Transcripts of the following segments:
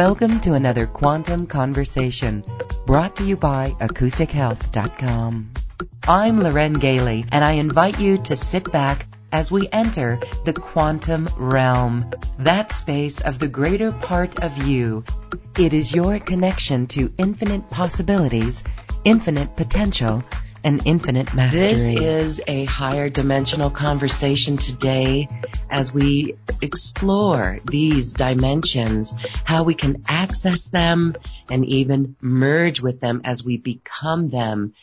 Welcome to another Quantum Conversation brought to you by AcousticHealth.com. I'm Lauren Galey and I invite you to sit back as we enter the quantum realm, that space of the greater part of you. It is your connection to infinite possibilities, infinite potential, and infinite mastery. This is a higher dimensional conversation today as we explore these dimensions, how we can access them and even merge with them as we become them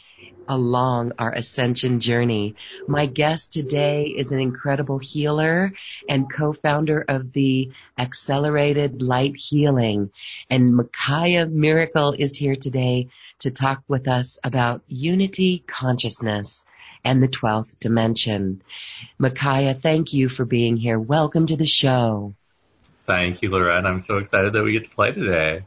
along our ascension journey. My guest today is an incredible healer and co-founder of the Accelerated Light Healing. And Makaya Miracle is here today to talk with us about unity consciousness and the 12th dimension. Makaya, thank you for being here. Welcome to the show. Thank you, Lauren. I'm so excited that we get to play today.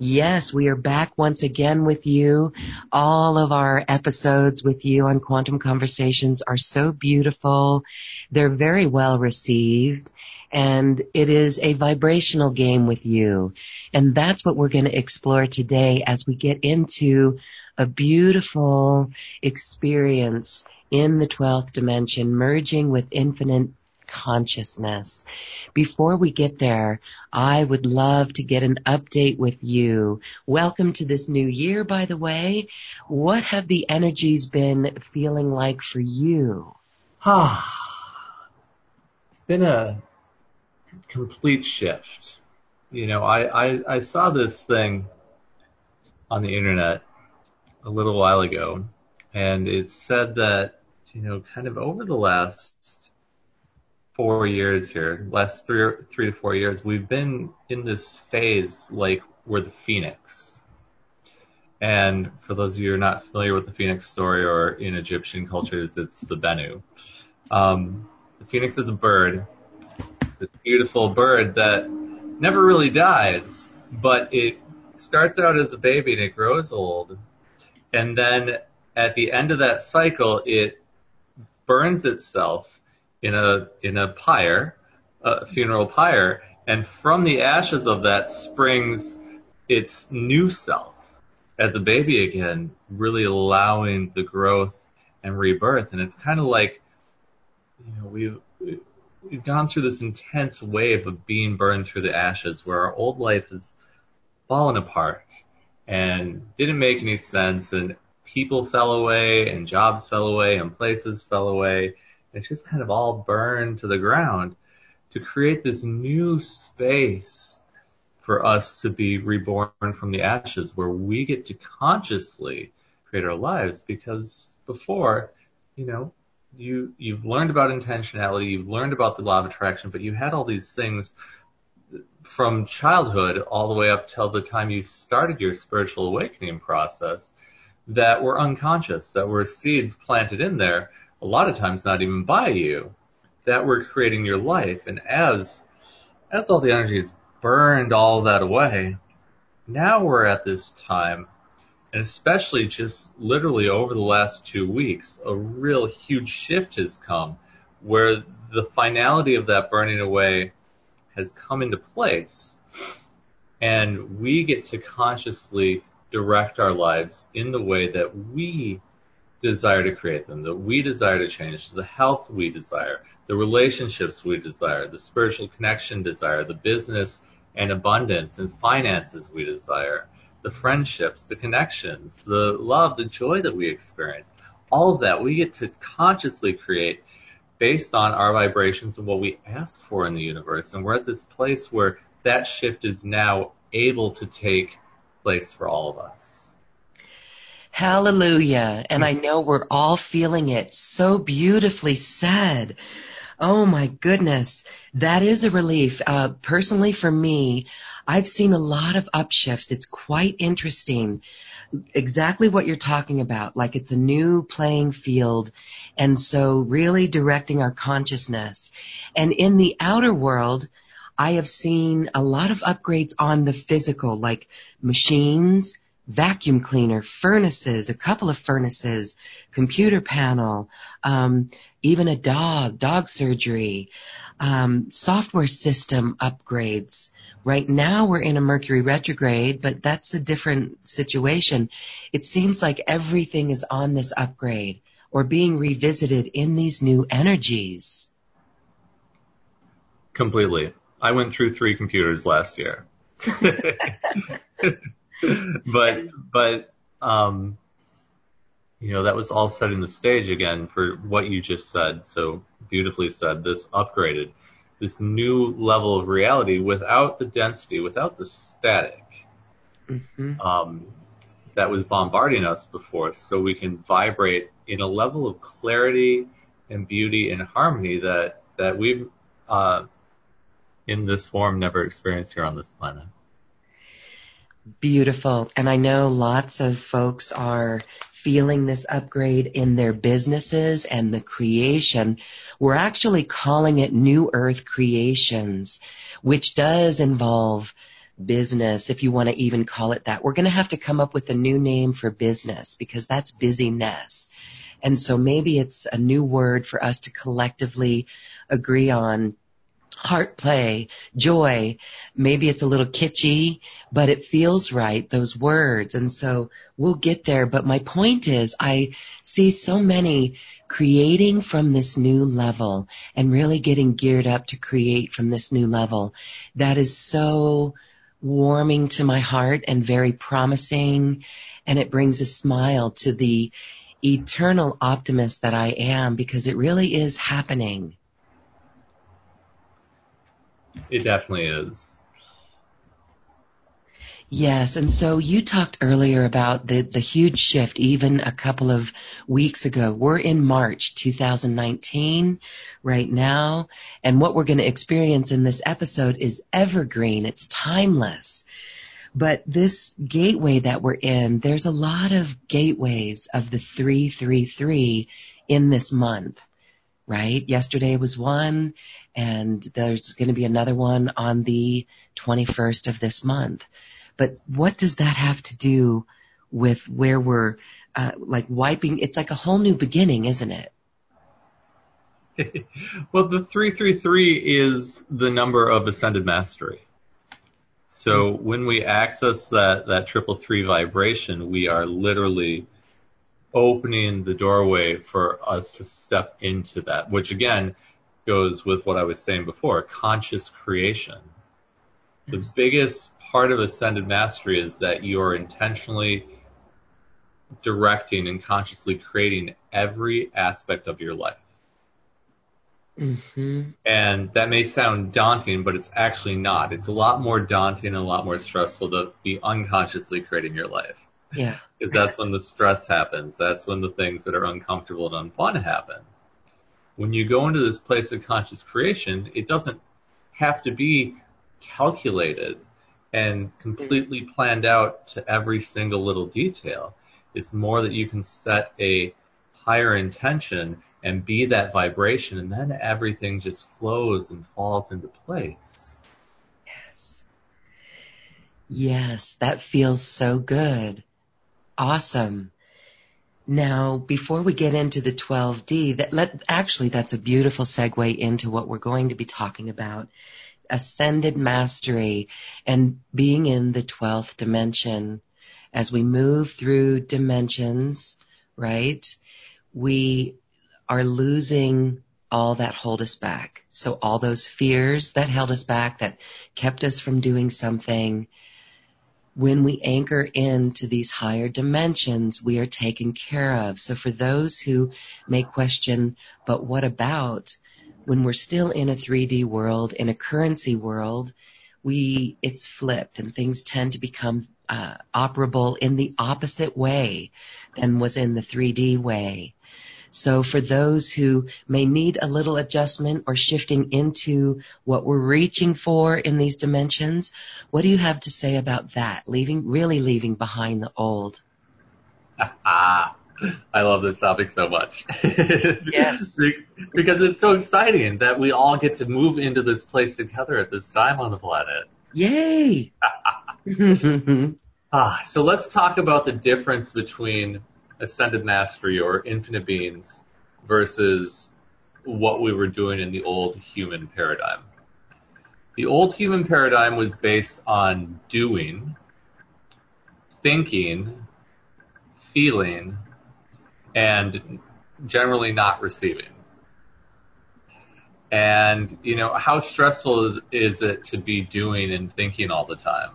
Yes, we are back once again with you. All of our episodes with you on Quantum Conversations are so beautiful. They're very well received and it is a vibrational game with you. And that's what we're going to explore today as we get into a beautiful experience in the 12th dimension, merging with infinite consciousness. Before we get there, I would love to get an update with you. Welcome to this new year, by the way. What have the energies been feeling like for you? Ah, it's been a complete shift. You know, I, I, I saw this thing on the internet a little while ago, and it said that, you know, kind of over the last four years here, last three or three to four years, we've been in this phase like we're the phoenix. And for those of you who are not familiar with the phoenix story or in Egyptian cultures, it's the Bennu. Um, the phoenix is a bird beautiful bird that never really dies, but it starts out as a baby and it grows old. And then at the end of that cycle, it burns itself in a, in a pyre, a funeral pyre, and from the ashes of that springs its new self as a baby again, really allowing the growth and rebirth. And it's kind of like, you know, we've, we've gone through this intense wave of being burned through the ashes where our old life has fallen apart and didn't make any sense and people fell away and jobs fell away and places fell away. And It's just kind of all burned to the ground to create this new space for us to be reborn from the ashes where we get to consciously create our lives because before, you know, you you've learned about intentionality, you've learned about the law of attraction, but you had all these things from childhood all the way up till the time you started your spiritual awakening process that were unconscious, that were seeds planted in there, a lot of times not even by you, that were creating your life. And as as all the energy has burned all that away, now we're at this time and especially just literally over the last two weeks, a real huge shift has come where the finality of that burning away has come into place. And we get to consciously direct our lives in the way that we desire to create them, that we desire to change, the health we desire, the relationships we desire, the spiritual connection desire, the business and abundance and finances we desire, the friendships, the connections, the love, the joy that we experience. All of that we get to consciously create based on our vibrations and what we ask for in the universe. And we're at this place where that shift is now able to take place for all of us. Hallelujah. And I know we're all feeling it. So beautifully said. Oh my goodness. That is a relief. Uh, personally for me, I've seen a lot of upshifts. It's quite interesting. Exactly what you're talking about. Like it's a new playing field. And so really directing our consciousness. And in the outer world, I have seen a lot of upgrades on the physical, like machines, vacuum cleaner, furnaces, a couple of furnaces, computer panel, um, even a dog, dog surgery, um, software system upgrades. Right now we're in a Mercury retrograde, but that's a different situation. It seems like everything is on this upgrade or being revisited in these new energies. Completely. I went through three computers last year. but but um, you know that was all setting the stage again for what you just said. So beautifully said. This upgraded, this new level of reality without the density, without the static. Mm-hmm. Um, that was bombarding us before, so we can vibrate in a level of clarity and beauty and harmony that that we've uh, in this form never experienced here on this planet. Beautiful. And I know lots of folks are feeling this upgrade in their businesses and the creation. We're actually calling it New Earth Creations, which does involve business, if you want to even call it that. We're going to have to come up with a new name for business because that's busyness. And so maybe it's a new word for us to collectively agree on heart play, joy. Maybe it's a little kitschy, but it feels right, those words. And so we'll get there. But my point is I see so many creating from this new level and really getting geared up to create from this new level. That is so warming to my heart and very promising. And it brings a smile to the eternal optimist that I am because it really is happening. It definitely is. Yes, and so you talked earlier about the, the huge shift even a couple of weeks ago. We're in March 2019 right now, and what we're going to experience in this episode is evergreen. It's timeless. But this gateway that we're in, there's a lot of gateways of the 333 in this month right? Yesterday was one, and there's going to be another one on the 21st of this month. But what does that have to do with where we're uh, like wiping? It's like a whole new beginning, isn't it? well, the 333 is the number of ascended mastery. So when we access that, that triple three vibration, we are literally opening the doorway for us to step into that, which again goes with what I was saying before, conscious creation. The biggest part of ascended mastery is that you are intentionally directing and consciously creating every aspect of your life. Mm-hmm. And that may sound daunting, but it's actually not. It's a lot more daunting and a lot more stressful to be unconsciously creating your life. Yeah. Because that's when the stress happens. That's when the things that are uncomfortable and unfun happen. When you go into this place of conscious creation, it doesn't have to be calculated and completely planned out to every single little detail. It's more that you can set a higher intention and be that vibration and then everything just flows and falls into place. Yes. Yes, that feels so good. Awesome. Now, before we get into the 12D, that let, actually that's a beautiful segue into what we're going to be talking about. Ascended mastery and being in the 12th dimension as we move through dimensions, right? we are losing all that hold us back. So all those fears that held us back, that kept us from doing something, when we anchor into these higher dimensions, we are taken care of. So for those who may question, but what about when we're still in a 3D world, in a currency world, we, it's flipped and things tend to become uh, operable in the opposite way than was in the 3D way. So for those who may need a little adjustment or shifting into what we're reaching for in these dimensions, what do you have to say about that? Leaving, really leaving behind the old. I love this topic so much. Yes. because it's so exciting that we all get to move into this place together at this time on the planet. Yay! ah, so let's talk about the difference between ascended mastery or infinite beings versus what we were doing in the old human paradigm. The old human paradigm was based on doing, thinking, feeling, and generally not receiving. And, you know, how stressful is, is it to be doing and thinking all the time?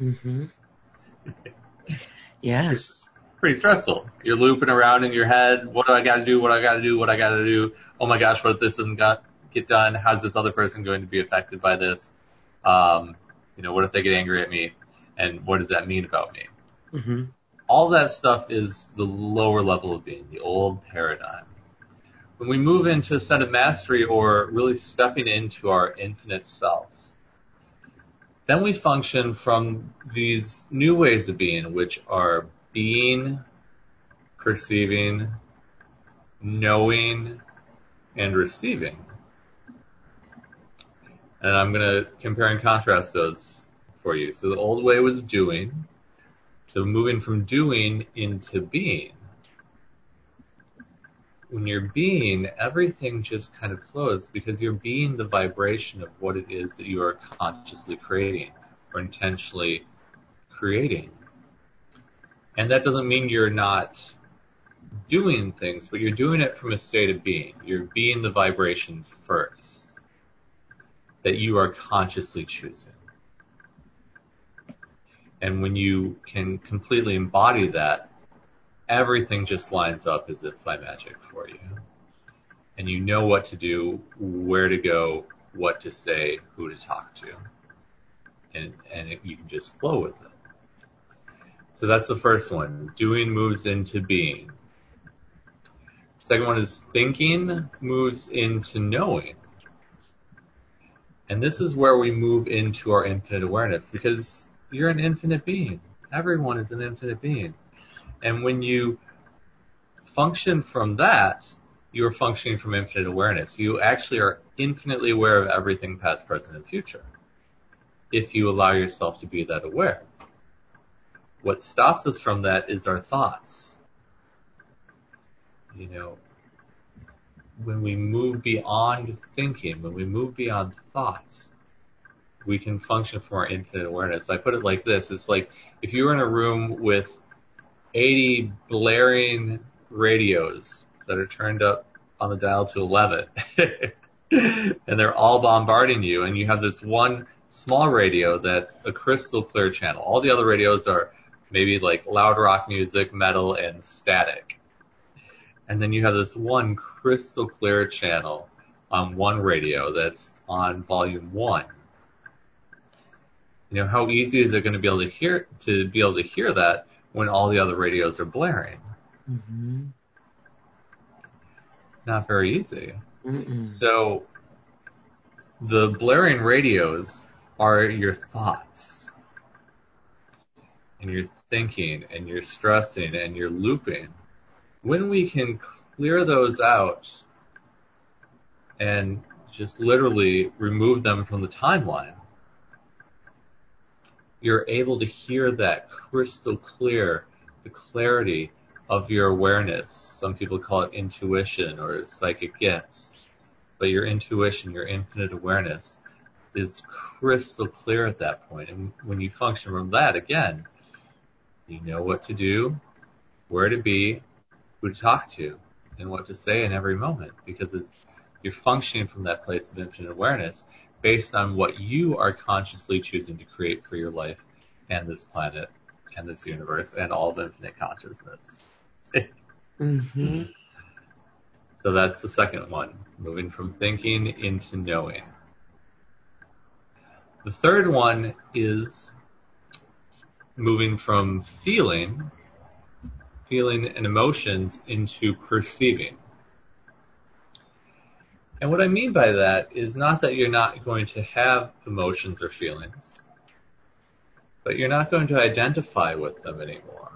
Mm-hmm. Yes pretty stressful. You're looping around in your head. What do I got to do? What do I got to do? What do I got to do? Oh my gosh, what if this doesn't got, get done? How's this other person going to be affected by this? Um, you know, what if they get angry at me? And what does that mean about me? Mm-hmm. All that stuff is the lower level of being, the old paradigm. When we move into ascended mastery or really stepping into our infinite self, then we function from these new ways of being, which are being, perceiving, knowing, and receiving. And I'm going to compare and contrast those for you. So the old way was doing. So moving from doing into being. When you're being, everything just kind of flows because you're being the vibration of what it is that you are consciously creating or intentionally creating. And that doesn't mean you're not doing things, but you're doing it from a state of being. You're being the vibration first that you are consciously choosing. And when you can completely embody that, everything just lines up as if by magic for you. And you know what to do, where to go, what to say, who to talk to. And, and it, you can just flow with it. So that's the first one. Doing moves into being. Second one is thinking moves into knowing. And this is where we move into our infinite awareness because you're an infinite being. Everyone is an infinite being. And when you function from that, you're functioning from infinite awareness. You actually are infinitely aware of everything past, present, and future. If you allow yourself to be that aware. What stops us from that is our thoughts. You know, when we move beyond thinking, when we move beyond thoughts, we can function from our infinite awareness. I put it like this. It's like if you were in a room with 80 blaring radios that are turned up on the dial to 11 and they're all bombarding you and you have this one small radio that's a crystal clear channel. All the other radios are maybe like loud rock music, metal, and static. And then you have this one crystal clear channel on one radio that's on volume one. You know, how easy is it going to be able to hear to be able to hear that when all the other radios are blaring? Mm-hmm. Not very easy. Mm-mm. So the blaring radios are your thoughts. And you're thinking and you're stressing and you're looping, when we can clear those out and just literally remove them from the timeline, you're able to hear that crystal clear, the clarity of your awareness. Some people call it intuition or psychic gifts. But your intuition, your infinite awareness is crystal clear at that point. And when you function from that, again, you know what to do, where to be, who to talk to and what to say in every moment because it's you're functioning from that place of infinite awareness based on what you are consciously choosing to create for your life and this planet and this universe and all of infinite consciousness. mm-hmm. So that's the second one, moving from thinking into knowing. The third one is moving from feeling, feeling and emotions into perceiving. And what I mean by that is not that you're not going to have emotions or feelings, but you're not going to identify with them anymore.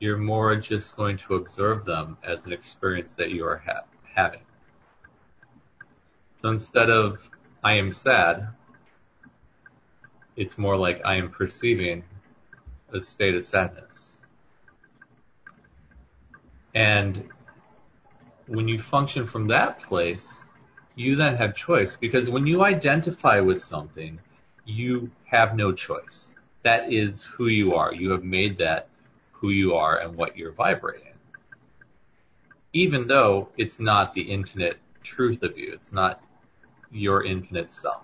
You're more just going to observe them as an experience that you are ha- having. So instead of I am sad, it's more like I am perceiving a state of sadness. And when you function from that place, you then have choice because when you identify with something, you have no choice. That is who you are. You have made that who you are and what you're vibrating. Even though it's not the infinite truth of you, it's not your infinite self.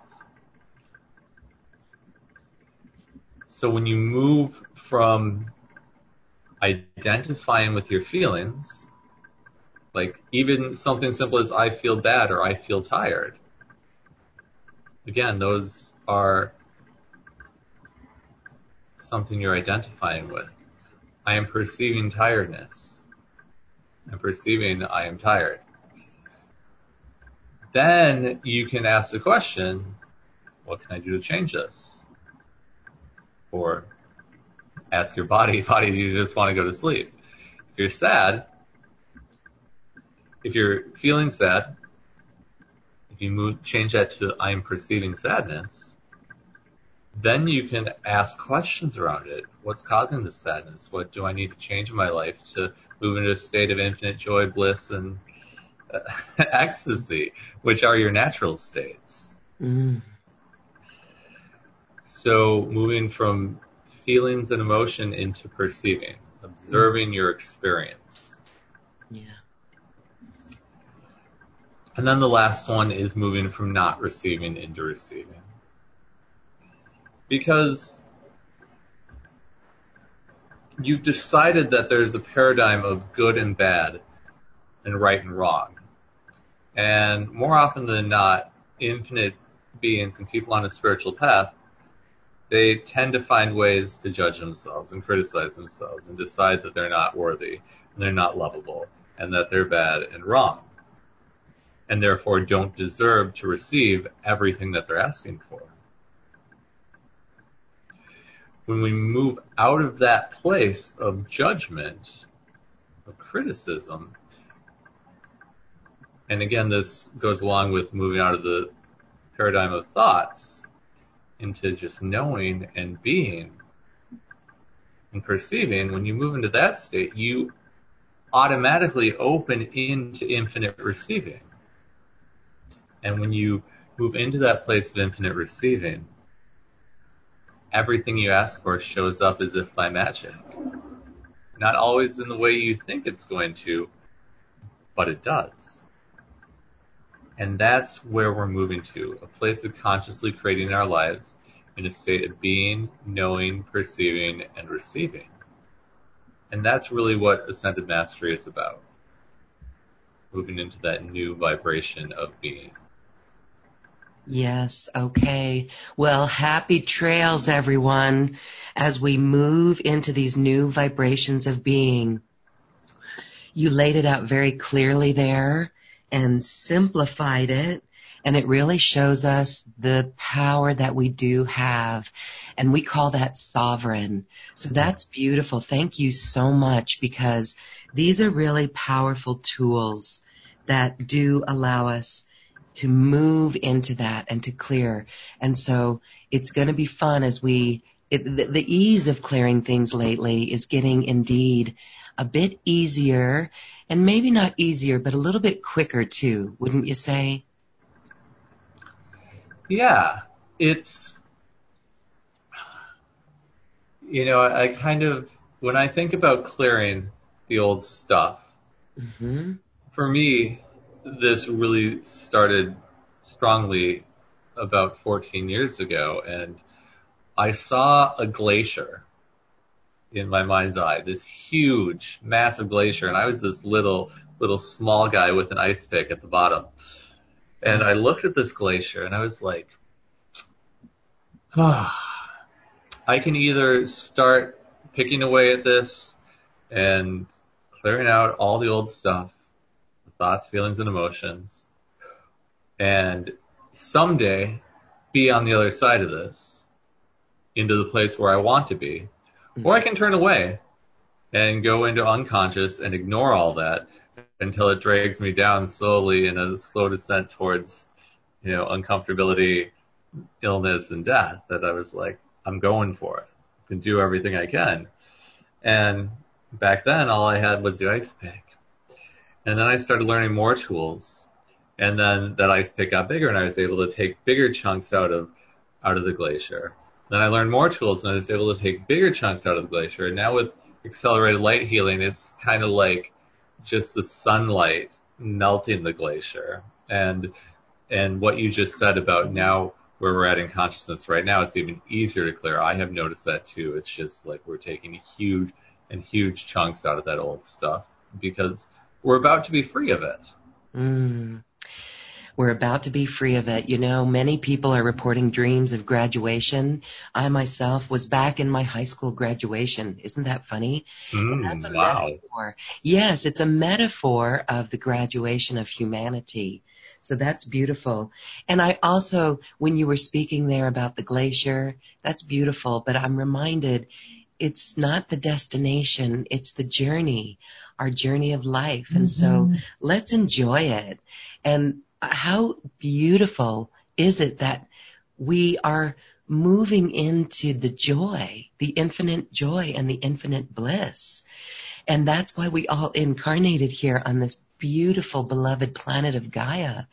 So when you move from identifying with your feelings like even something simple as I feel bad or I feel tired. Again, those are something you're identifying with. I am perceiving tiredness. I'm perceiving I am tired. Then you can ask the question, what can I do to change this? Or ask your body, body, do you just want to go to sleep? If you're sad, if you're feeling sad, if you move, change that to I am perceiving sadness, then you can ask questions around it. What's causing this sadness? What do I need to change in my life to move into a state of infinite joy, bliss, and uh, ecstasy, which are your natural states? Mm. So moving from feelings and emotion into perceiving, observing your experience. Yeah. And then the last one is moving from not receiving into receiving. Because you've decided that there's a paradigm of good and bad and right and wrong. And more often than not, infinite beings and people on a spiritual path, they tend to find ways to judge themselves and criticize themselves and decide that they're not worthy and they're not lovable and that they're bad and wrong and therefore don't deserve to receive everything that they're asking for. When we move out of that place of judgment, of criticism, and again, this goes along with moving out of the paradigm of thoughts into just knowing and being and perceiving, when you move into that state, you automatically open into infinite receiving. And when you move into that place of infinite receiving, everything you ask for shows up as if by magic. Not always in the way you think it's going to, but it does. And that's where we're moving to, a place of consciously creating our lives in a state of being, knowing, perceiving, and receiving. And that's really what Ascended Mastery is about. Moving into that new vibration of being. Yes, okay. Well, happy trails, everyone, as we move into these new vibrations of being. You laid it out very clearly there and simplified it, and it really shows us the power that we do have, and we call that sovereign. So that's beautiful. Thank you so much because these are really powerful tools that do allow us to move into that and to clear. And so it's going to be fun as we, it, the, the ease of clearing things lately is getting indeed a bit easier and maybe not easier, but a little bit quicker too, wouldn't you say? Yeah, it's, you know, I kind of, when I think about clearing, the old stuff. Mm-hmm. For me, this really started strongly about 14 years ago, and I saw a glacier in my mind's eye, this huge, massive glacier, and I was this little, little small guy with an ice pick at the bottom. And I looked at this glacier and I was like, ah, I can either start picking away at this and clearing out all the old stuff, the thoughts, feelings, and emotions, and someday be on the other side of this into the place where I want to be. Mm-hmm. Or I can turn away and go into unconscious and ignore all that until it drags me down slowly in a slow descent towards, you know, uncomfortability, illness, and death. That I was like, I'm going for it. I can do everything I can. And back then, all I had was the ice pick. And then I started learning more tools. And then that ice pick got bigger and I was able to take bigger chunks out of, out of the glacier. Then I learned more tools and I was able to take bigger chunks out of the glacier. And now with accelerated light healing, it's kind of like just the sunlight melting the glacier. And, and what you just said about now where we're at in consciousness right now, it's even easier to clear. I have noticed that too. It's just like we're taking huge and huge chunks out of that old stuff because we're about to be free of it. Mm. We're about to be free of it. You know, many people are reporting dreams of graduation. I myself was back in my high school graduation. Isn't that funny? Mm, that's a wow. metaphor. Yes, it's a metaphor of the graduation of humanity. So that's beautiful. And I also, when you were speaking there about the glacier, that's beautiful, but I'm reminded it's not the destination, it's the journey, our journey of life. And Mm-hmm. so let's enjoy it. And how beautiful is it that we are moving into the joy, the infinite joy and the infinite bliss. And that's why we all incarnated here on this beautiful beloved planet of Gaia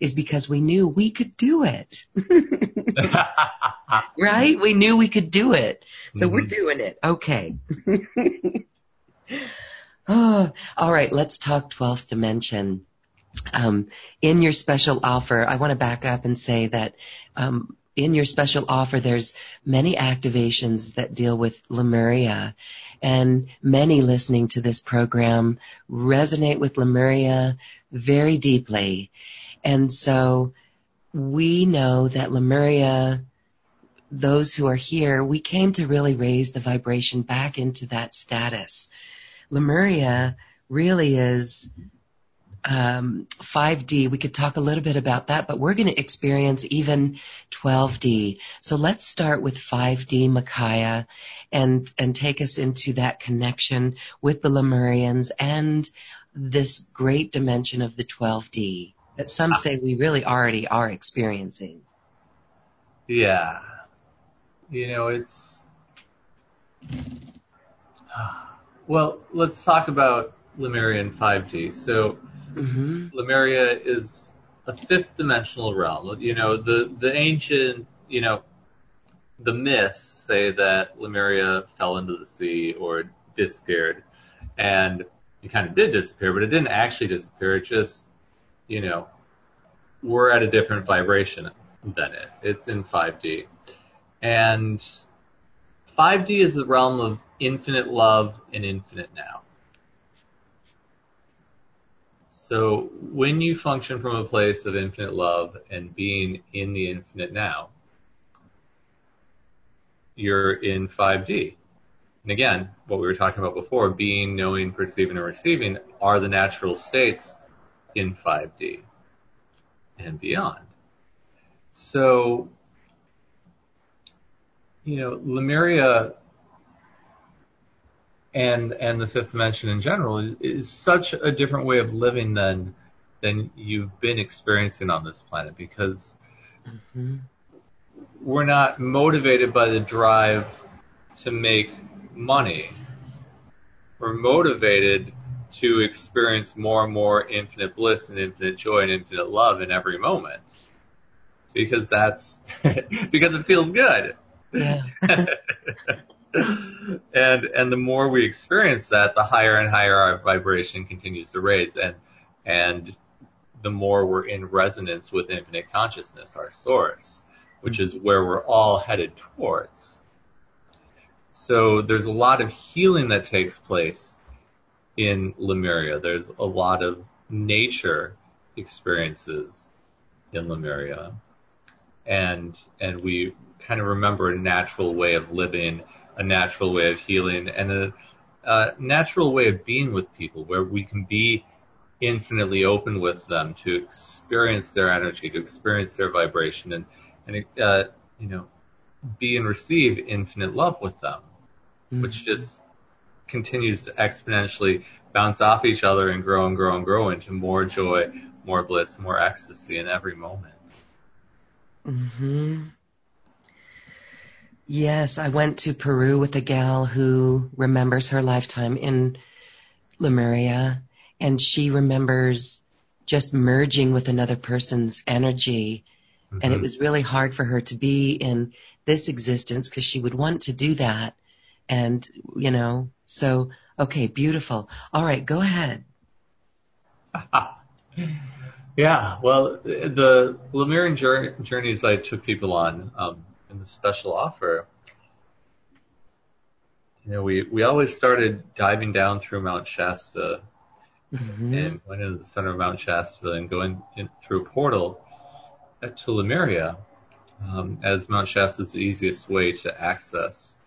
is because we knew we could do it. right? We knew we could do it. So we're Mhm. doing it. Okay. oh, all right. Let's talk 12th dimension. Um, in your special offer, I want to back up and say that um, in your special offer, there's many activations that deal with Lemuria, and many listening to this program resonate with Lemuria very deeply. And so we know that Lemuria, those who are here, we came to really raise the vibration back into that status. Lemuria really is um, 5D. We could talk a little bit about that, but we're going to experience even 12D. So let's start with 5D Makaya and, and take us into that connection with the Lemurians and this great dimension of the 12D that some say we really already are experiencing. Yeah. You know, it's. Well, let's talk about Lemurian 5D. So, hmm Lemuria is a fifth dimensional realm. You know, the, the ancient, you know, the myths say that Lemuria fell into the sea or disappeared. And it kind of did disappear, but it didn't actually disappear. It just, you know, we're at a different vibration than it. It's in 5D. And 5D is the realm of infinite love and infinite now. So when you function from a place of infinite love and being in the infinite now, you're in 5D. And again, what we were talking about before, being, knowing, perceiving, and receiving are the natural states in 5D and beyond. So, you know, Lemuria and and the fifth dimension in general is, is such a different way of living than than you've been experiencing on this planet because hmm we're not motivated by the drive to make money. We're motivated to experience more and more infinite bliss and infinite joy and infinite love in every moment. Because that's because it feels good. Yeah. and and the more we experience that, the higher and higher our vibration continues to raise, and and the more we're in resonance with infinite consciousness, our source, which is where we're all headed towards. So there's a lot of healing that takes place in Lemuria. There's a lot of nature experiences in Lemuria. And and we kind of remember a natural way of living, a natural way of healing, and a, a natural way of being with people where we can be infinitely open with them to experience their energy, to experience their vibration, and and uh, you know, be and receive infinite love with them, mm-hmm. which just continues to exponentially bounce off each other and grow and grow and grow into more joy, more bliss, more ecstasy in every moment. Hmm. Yes, I went to Peru with a gal who remembers her lifetime in Lemuria, and she remembers just merging with another person's energy. Mm-hmm. And it mm-hmm. was really hard for her to be in this existence because she would want to do that. And, you know, so, okay, beautiful. All right, go ahead. yeah, well, the Lemurian journeys I took people on um, in the special offer, you know, we, we always started diving down through Mount Shasta mm-hmm. and went into the center of Mount Shasta and going in, through a portal to Lemuria, um, as Mount Shasta is the easiest way to access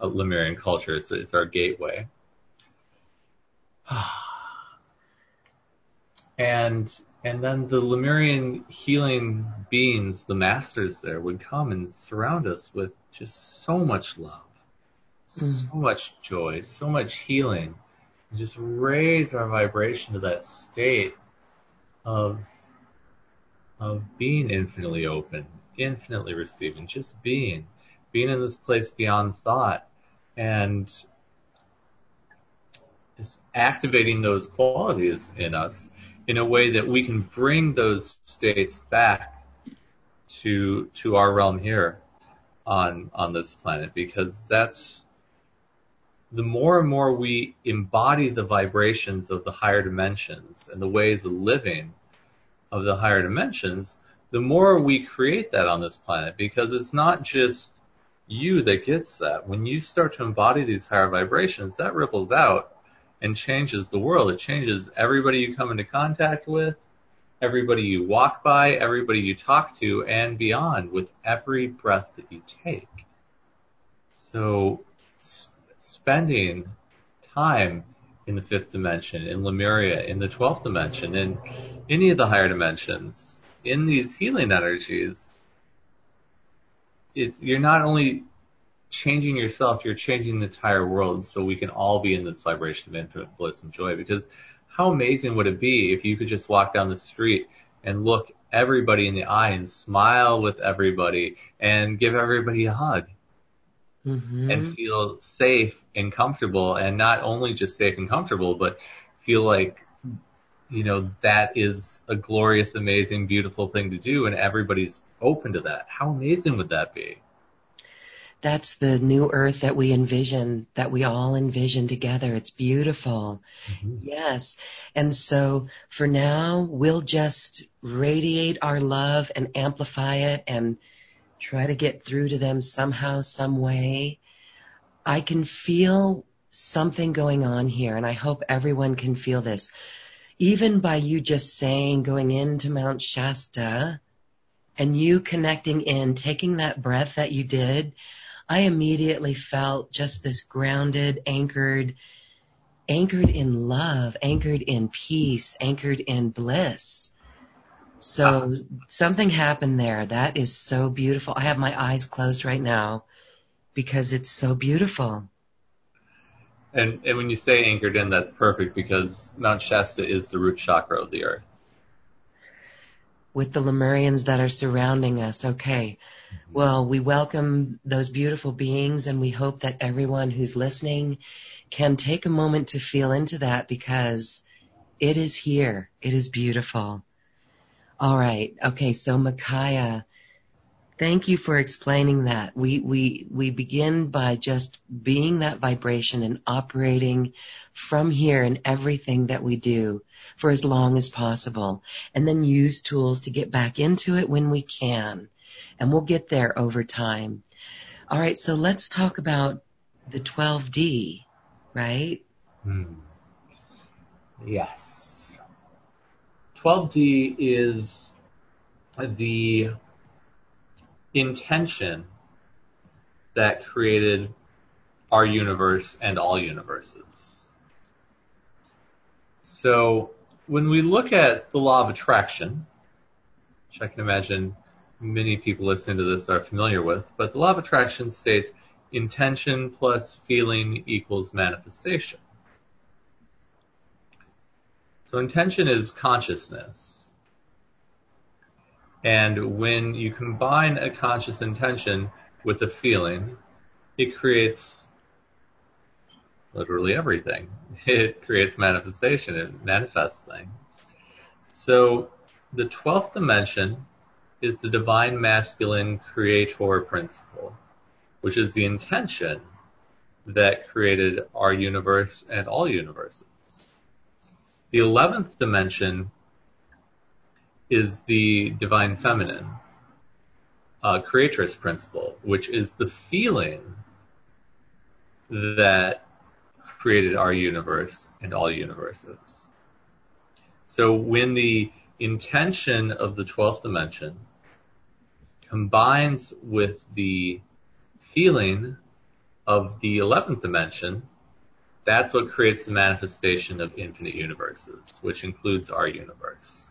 a Lemurian culture. It's, it's our gateway. and and then the Lemurian healing beings, the masters there, would come and surround us with just so much love, mm. so much joy, so much healing and just raise our vibration to that state of of being infinitely open, infinitely receiving, just being, being in this place beyond thought, and is activating those qualities in us in a way that we can bring those states back to to our realm here on on this planet because that's the more and more we embody the vibrations of the higher dimensions and the ways of living of the higher dimensions, the more we create that on this planet because it's not just you that gets that. When you start to embody these higher vibrations, that ripples out and changes the world. It changes everybody you come into contact with, everybody you walk by, everybody you talk to, and beyond with every breath that you take. So spending time in the fifth dimension, in Lemuria, in the twelfth dimension, in any of the higher dimensions, in these healing energies, it's, you're not only changing yourself, you're changing the entire world so we can all be in this vibration of infinite bliss and joy. Because how amazing would it be if you could just walk down the street and look everybody in the eye and smile with everybody and give everybody a hug mm-hmm. and feel safe and comfortable and not only just safe and comfortable, but feel like, you know, that is a glorious, amazing, beautiful thing to do and everybody's open to that. How amazing would that be? That's the new earth that we envision, that we all envision together. It's beautiful. Mm-hmm. Yes. And so for now, we'll just radiate our love and amplify it and try to get through to them somehow, some way. I can feel something going on here, and I hope everyone can feel this. Even by you just saying, going into Mount Shasta, and you connecting in, taking that breath that you did, I immediately felt just this grounded, anchored, anchored in love, anchored in peace, anchored in bliss. So ah. something happened there. That is so beautiful. I have my eyes closed right now because it's so beautiful. And, and when you say anchored in, that's perfect because Mount Shasta is the root chakra of the earth. With the Lemurians that are surrounding us. Okay. Well, we welcome those beautiful beings and we hope that everyone who's listening can take a moment to feel into that because it is here. It is beautiful. All right. Okay. So Micaiah, Thank you for explaining that. We, we, we begin by just being that vibration and operating from here in everything that we do for as long as possible and then use tools to get back into it when we can. And we'll get there over time. All right. So let's talk about the 12D, right? Hmm. Yes. 12D is the intention that created our universe and all universes. So when we look at the law of attraction, which I can imagine many people listening to this are familiar with, but the law of attraction states intention plus feeling equals manifestation. So intention is consciousness. And when you combine a conscious intention with a feeling, it creates literally everything. It creates manifestation, it manifests things. So the 12th dimension is the divine masculine creator principle, which is the intention that created our universe and all universes. The 11th dimension is the divine feminine uh, creatress principle, which is the feeling that created our universe and all universes. So when the intention of the 12th dimension combines with the feeling of the 11th dimension, that's what creates the manifestation of infinite universes, which includes our universe.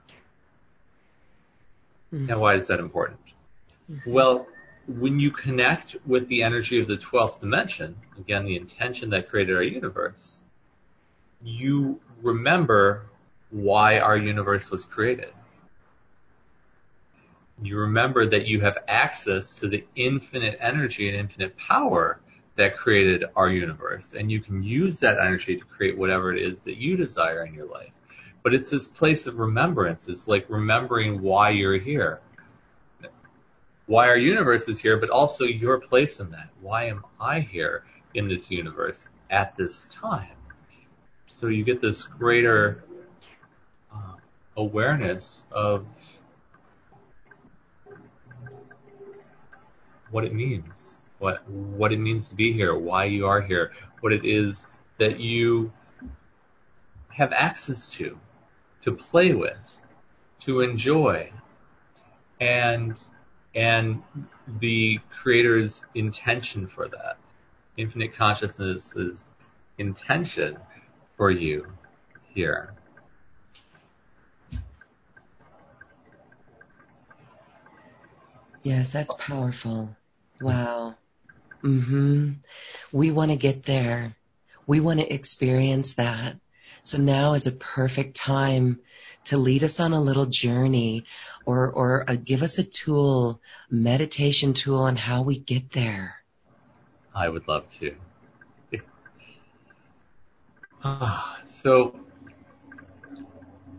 Mm-hmm. Now, why is that important? Mm-hmm. Well, when you connect with the energy of the 12th dimension, again, the intention that created our universe, you remember why our universe was created. You remember that you have access to the infinite energy and infinite power that created our universe, and you can use that energy to create whatever it is that you desire in your life. But it's this place of remembrance. It's like remembering why you're here. Why our universe is here, but also your place in that. Why am I here in this universe at this time? So you get this greater uh, awareness of what it means, what what it means to be here, why you are here, what it is that you have access to to play with, to enjoy, and and the creator's intention for that. Infinite consciousness's intention for you here. Yes, that's powerful. Wow. Mhm. We want to get there. We want to experience that. So now is a perfect time to lead us on a little journey or, or uh, give us a tool, meditation tool on how we get there. I would love to. so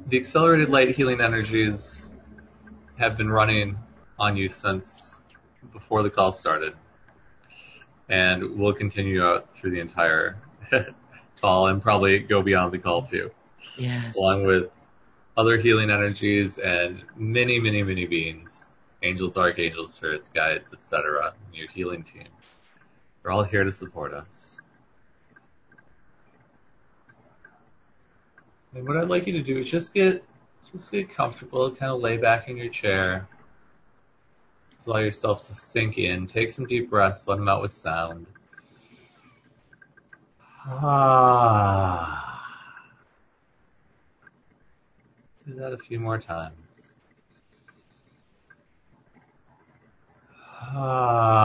the accelerated light healing energies have been running on you since before the call started and will continue out through the entire call and probably go beyond the call too. Yes. Along with other healing energies and many, many, many beings, angels, archangels, spirits, guides, etc. Your healing teams. They're all here to support us. And what I'd like you to do is just get just get comfortable, kind of lay back in your chair. Just allow yourself to sink in. Take some deep breaths, let them out with sound. Ah. Do that a few more times. Ah.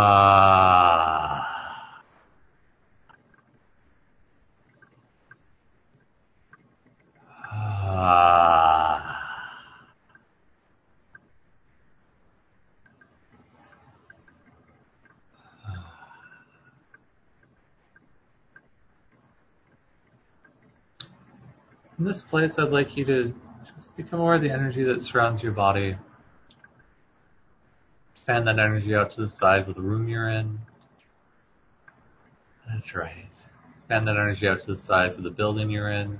In this place, I'd like you to just become aware of the energy that surrounds your body. Expand that energy out to the size of the room you're in. That's right. Expand that energy out to the size of the building you're in.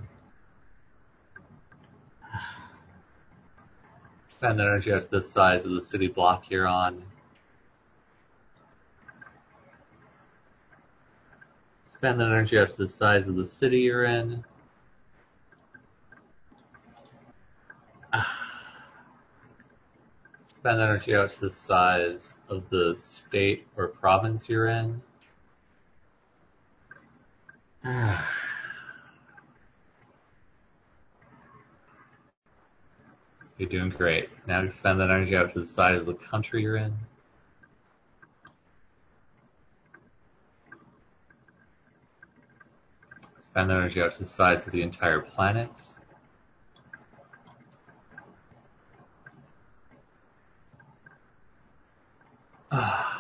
Expand that energy out to the size of the city block you're on. Expand that energy out to the size of the city you're in. That energy out to the size of the state or province you're in. You're doing great. Now expand that energy out to the size of the country you're in. Expand energy out to the size of the entire planet. Ah,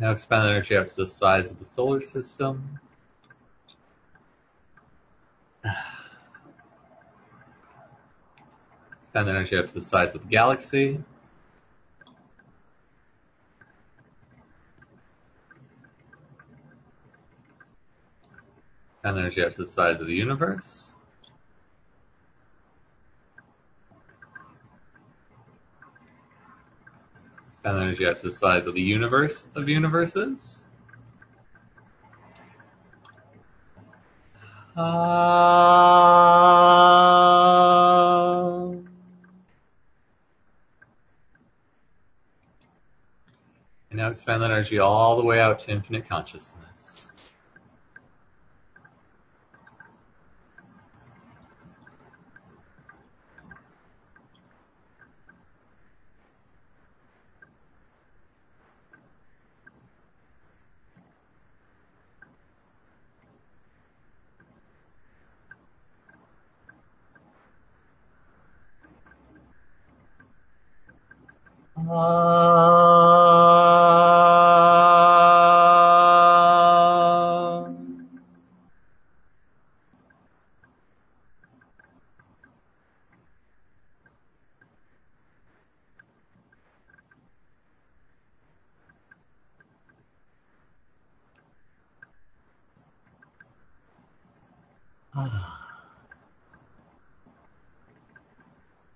now expand the energy up to the size of the solar system. Expand the energy up to the size of the galaxy. Energy out to the size of the universe. Expand energy out to the size of the universe of universes. Um, and now expand that energy all the way out to infinite consciousness. Um,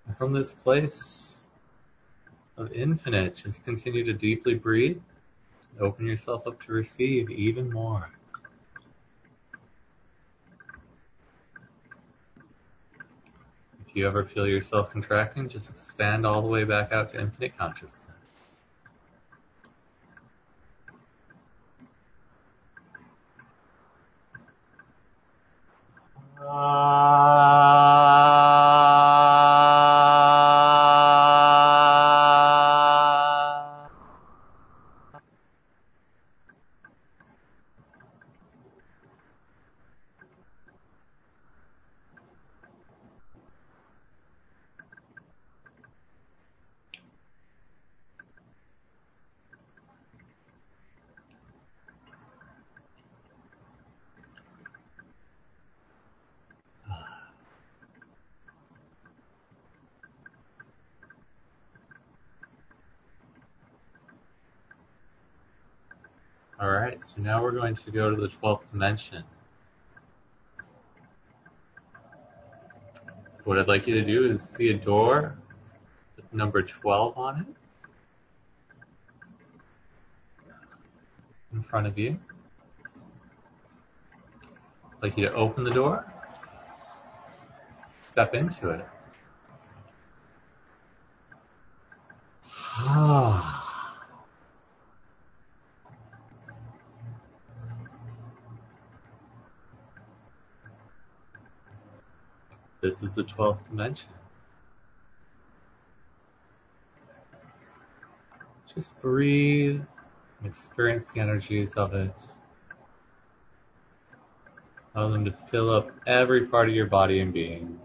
And From this place of infinite, just continue to deeply breathe. Open yourself up to receive even more. If you ever feel yourself contracting, just expand all the way back out to infinite consciousness. Alright, so now we're going to go to the 12th dimension. So what I'd like you to do is see a door with number 12 on it in front of you. I'd like you to open the door, step into it. This the 12th dimension. Just breathe and experience the energies of it. Allow them to fill up every part of your body and being.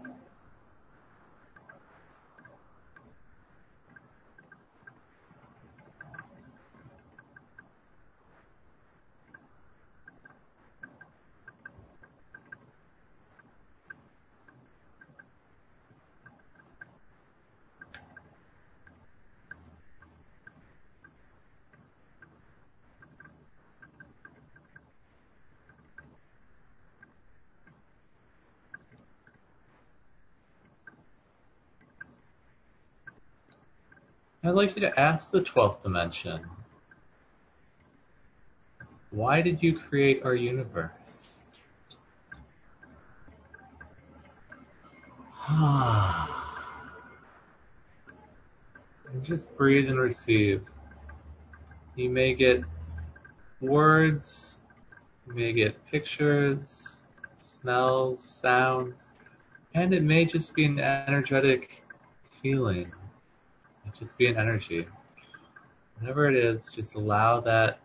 Like you to ask the 12th dimension, why did you create our universe? and just breathe and receive. You may get words, you may get pictures, smells, sounds, and it may just be an energetic feeling. Just be an energy. Whatever it is, just allow that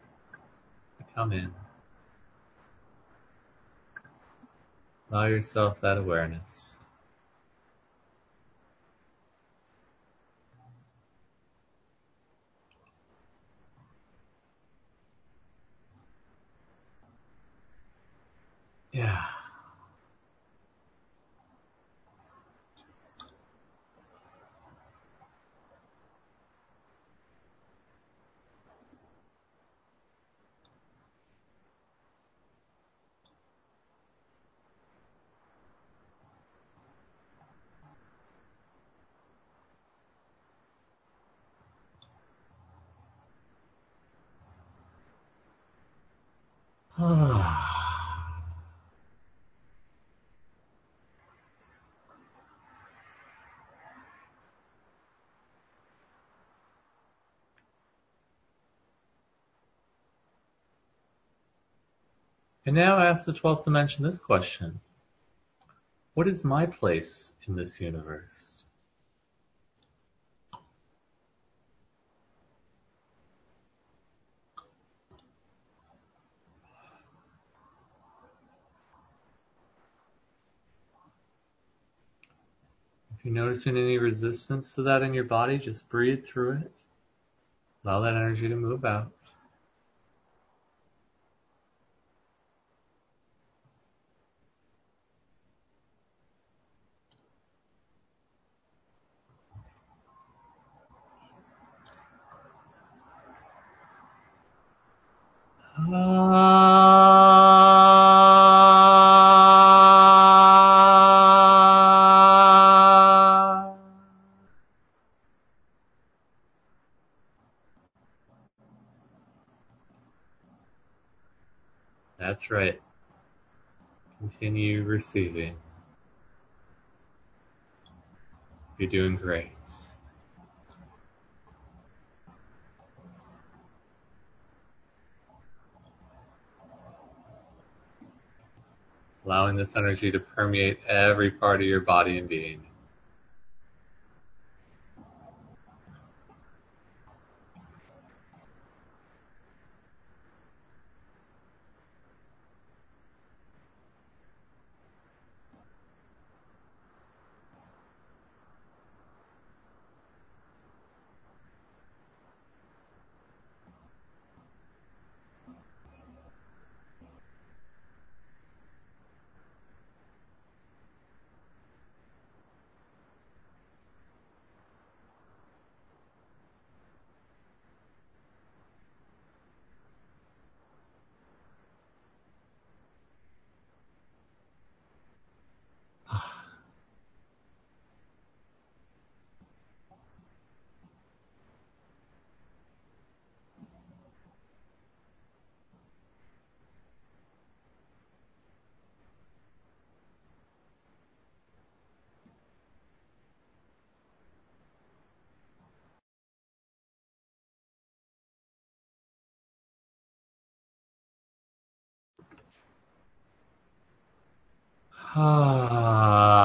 to come in. Allow yourself that awareness. Yeah. And now ask the 12th dimension this question. What is my place in this universe? You're noticing any resistance to that in your body, just breathe through it. Allow that energy to move out. Ah. That's right. Continue receiving. You're doing great. Allowing this energy to permeate every part of your body and being. Ah.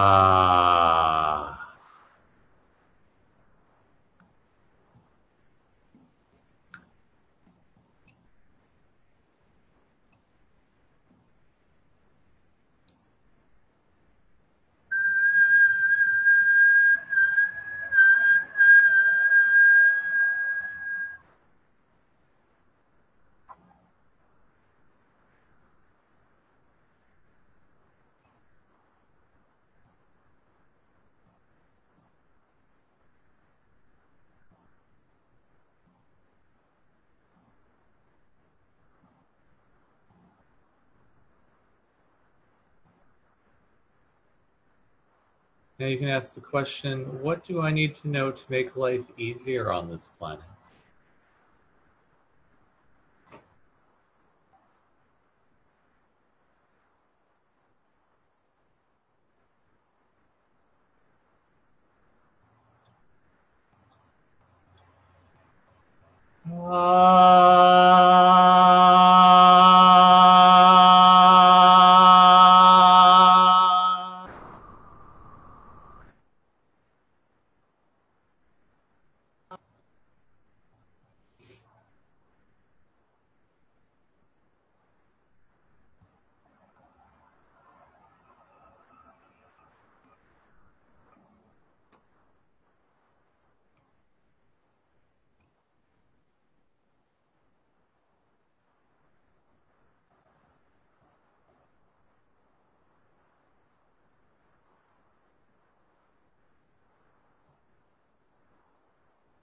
Now you can ask the question, what do I need to know to make life easier on this planet?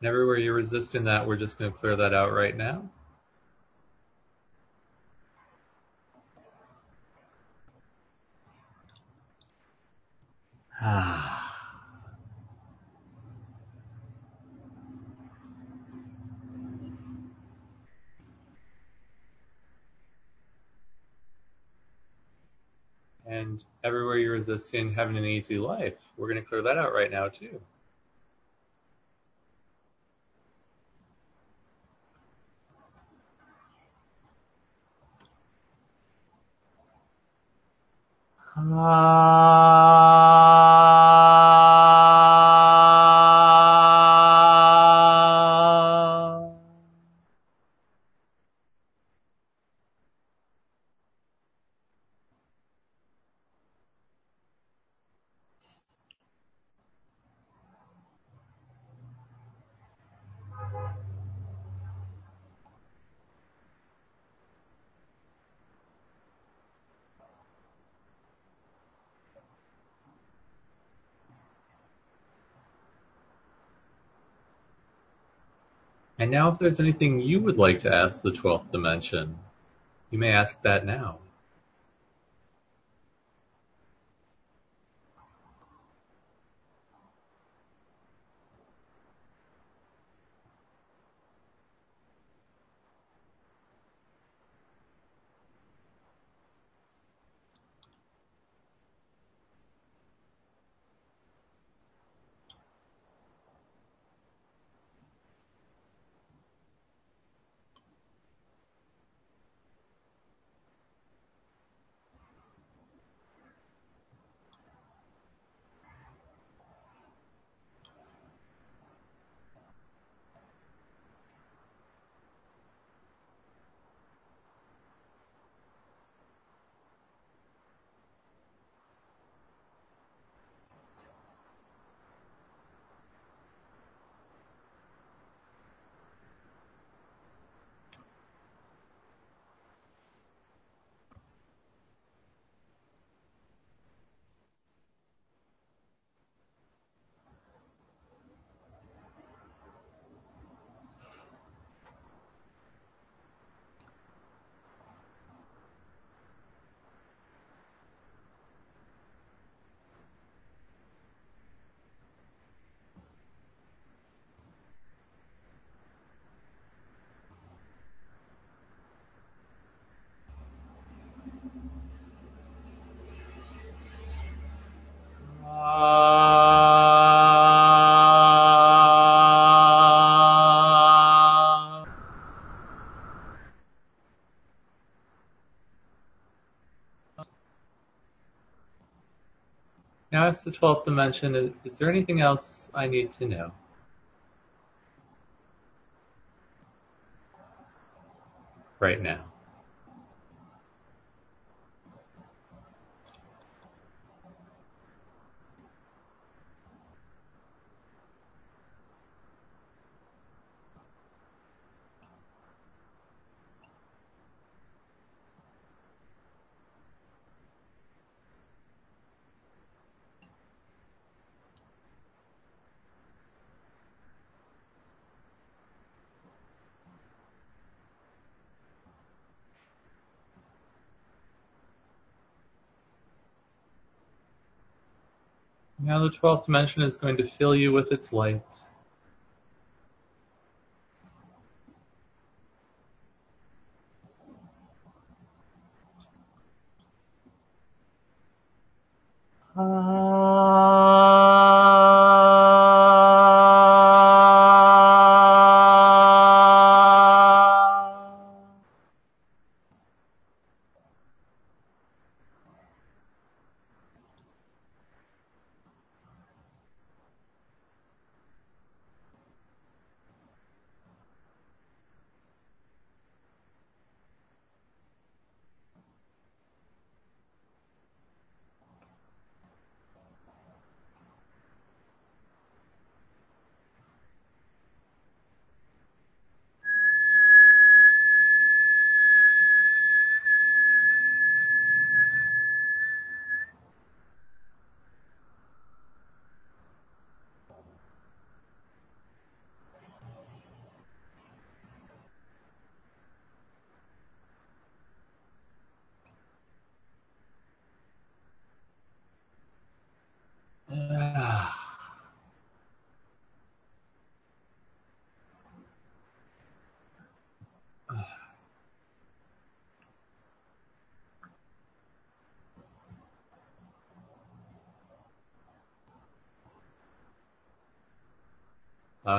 And everywhere you're resisting that, we're just going to clear that out right now. Ah. and everywhere you're resisting having an easy life, we're going to clear that out right now too. Ah. And now if there's anything you would like to ask the 12th dimension, you may ask that now. Now as the 12th dimension, is, is there anything else I need to know? Right now. Now the 12th dimension is going to fill you with its light.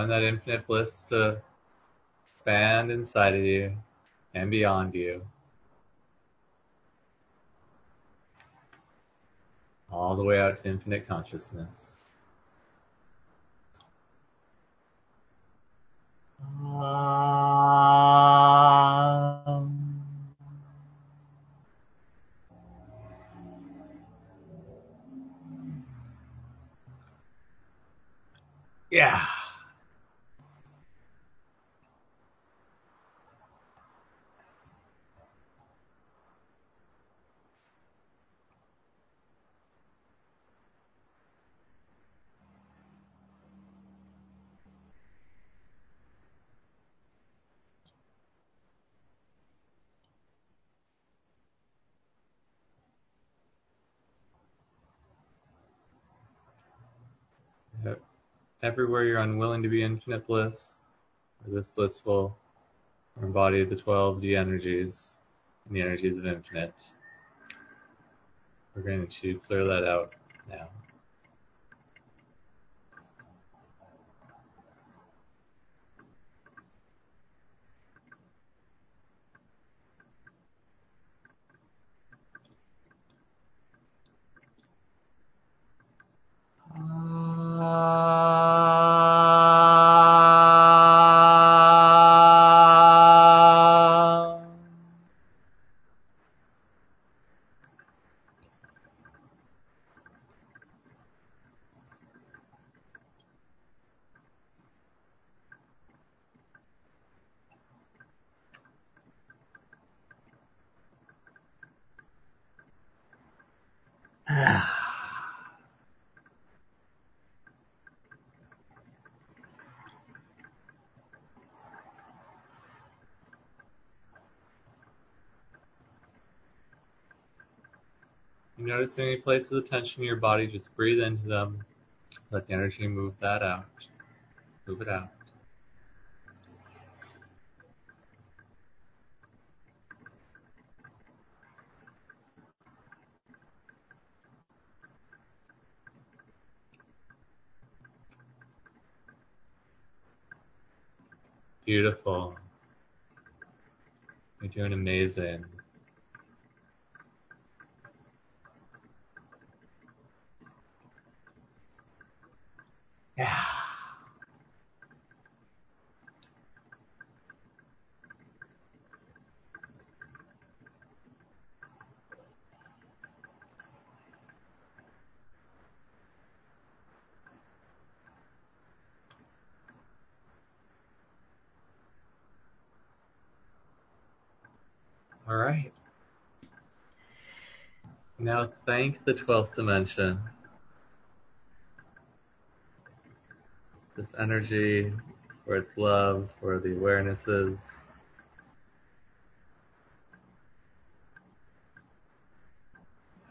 Allowing that infinite bliss to expand inside of you and beyond you. All the way out to infinite consciousness. Um, yeah. Everywhere you're unwilling to be infinite bliss, or this blissful, or embody the 12D energies and the energies of infinite. We're going to clear that out now. You any places of tension in your body, just breathe into them. Let the energy move that out. Move it out. Beautiful. You're doing amazing. Yeah. All right. Thank the 12th dimension. This energy for its love, for the awarenesses.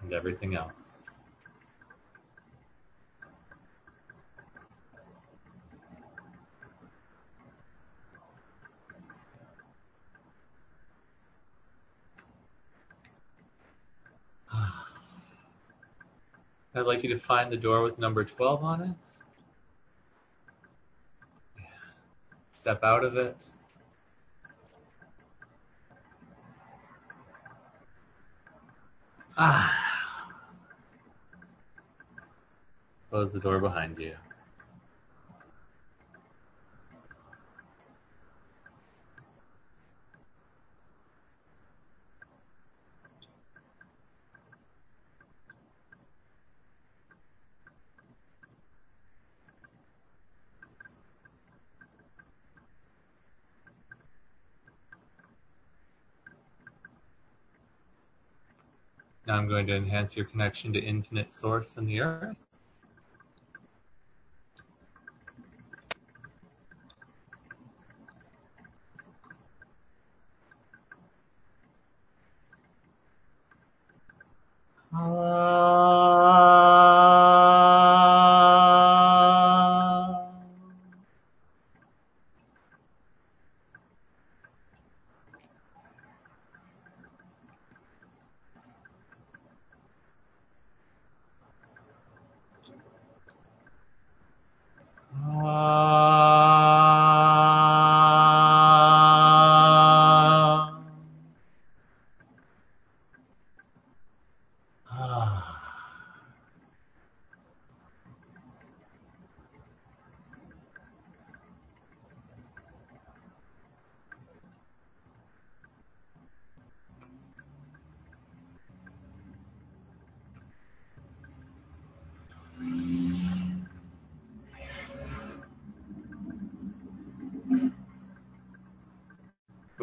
And everything else. I'd like you to find the door with number 12 on it. Step out of it. Ah. Close the door behind you. I'm going to enhance your connection to infinite source in the earth.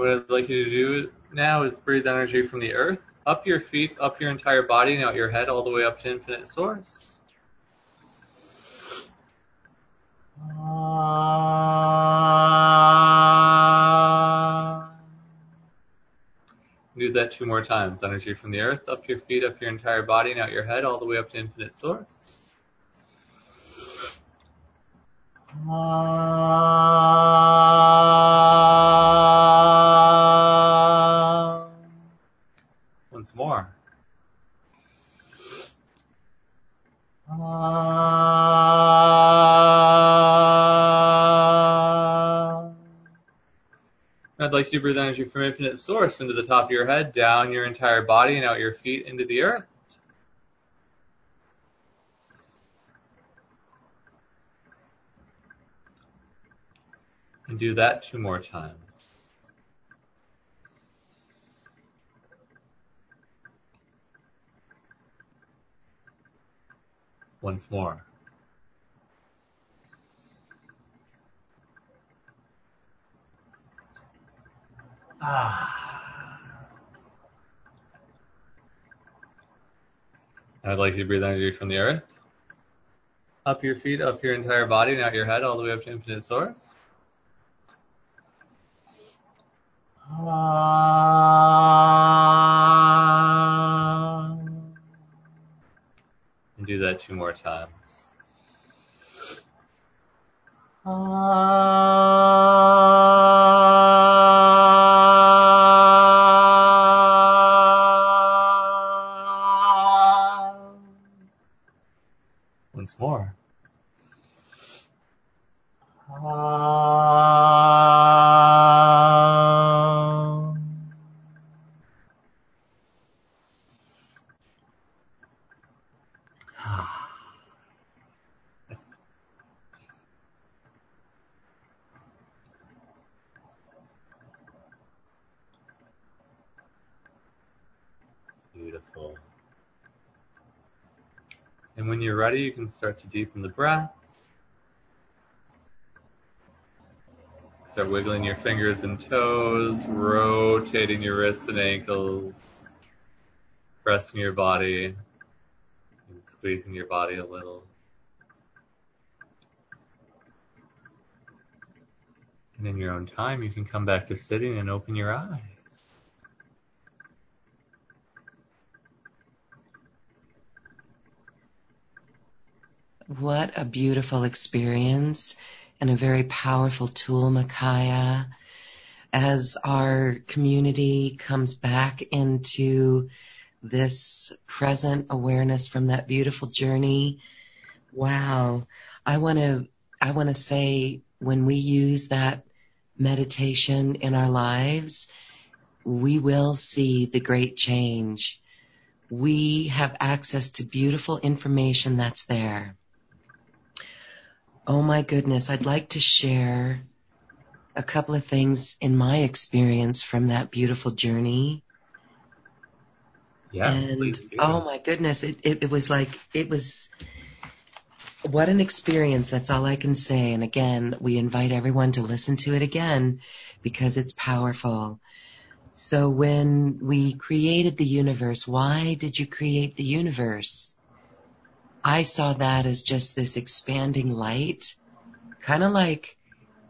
What I'd like you to do now is breathe energy from the earth up your feet, up your entire body, and out your head, all the way up to infinite source. Do that two more times. Energy from the earth, up your feet, up your entire body, and out your head, all the way up to infinite source. Breathe energy from infinite source into the top of your head, down your entire body, and out your feet into the earth. And do that two more times. Once more. Ah. I'd like you to breathe energy from the earth. Up your feet, up your entire body, and out your head, all the way up to infinite source. And do that two more times. Once more. Beautiful. And when you're ready, you can start to deepen the breath. Start wiggling your fingers and toes, rotating your wrists and ankles, pressing your body, and squeezing your body a little. And in your own time, you can come back to sitting and open your eyes. What a beautiful experience and a very powerful tool, Micaiah. As our community comes back into this present awareness from that beautiful journey. Wow. I want to, I want to say when we use that meditation in our lives, we will see the great change. We have access to beautiful information that's there. Oh my goodness, I'd like to share a couple of things in my experience from that beautiful journey. Yeah. And oh my goodness, it, it, it was like, it was, what an experience. That's all I can say. And again, we invite everyone to listen to it again because it's powerful. So when we created the universe, why did you create the universe? I saw that as just this expanding light, kind of like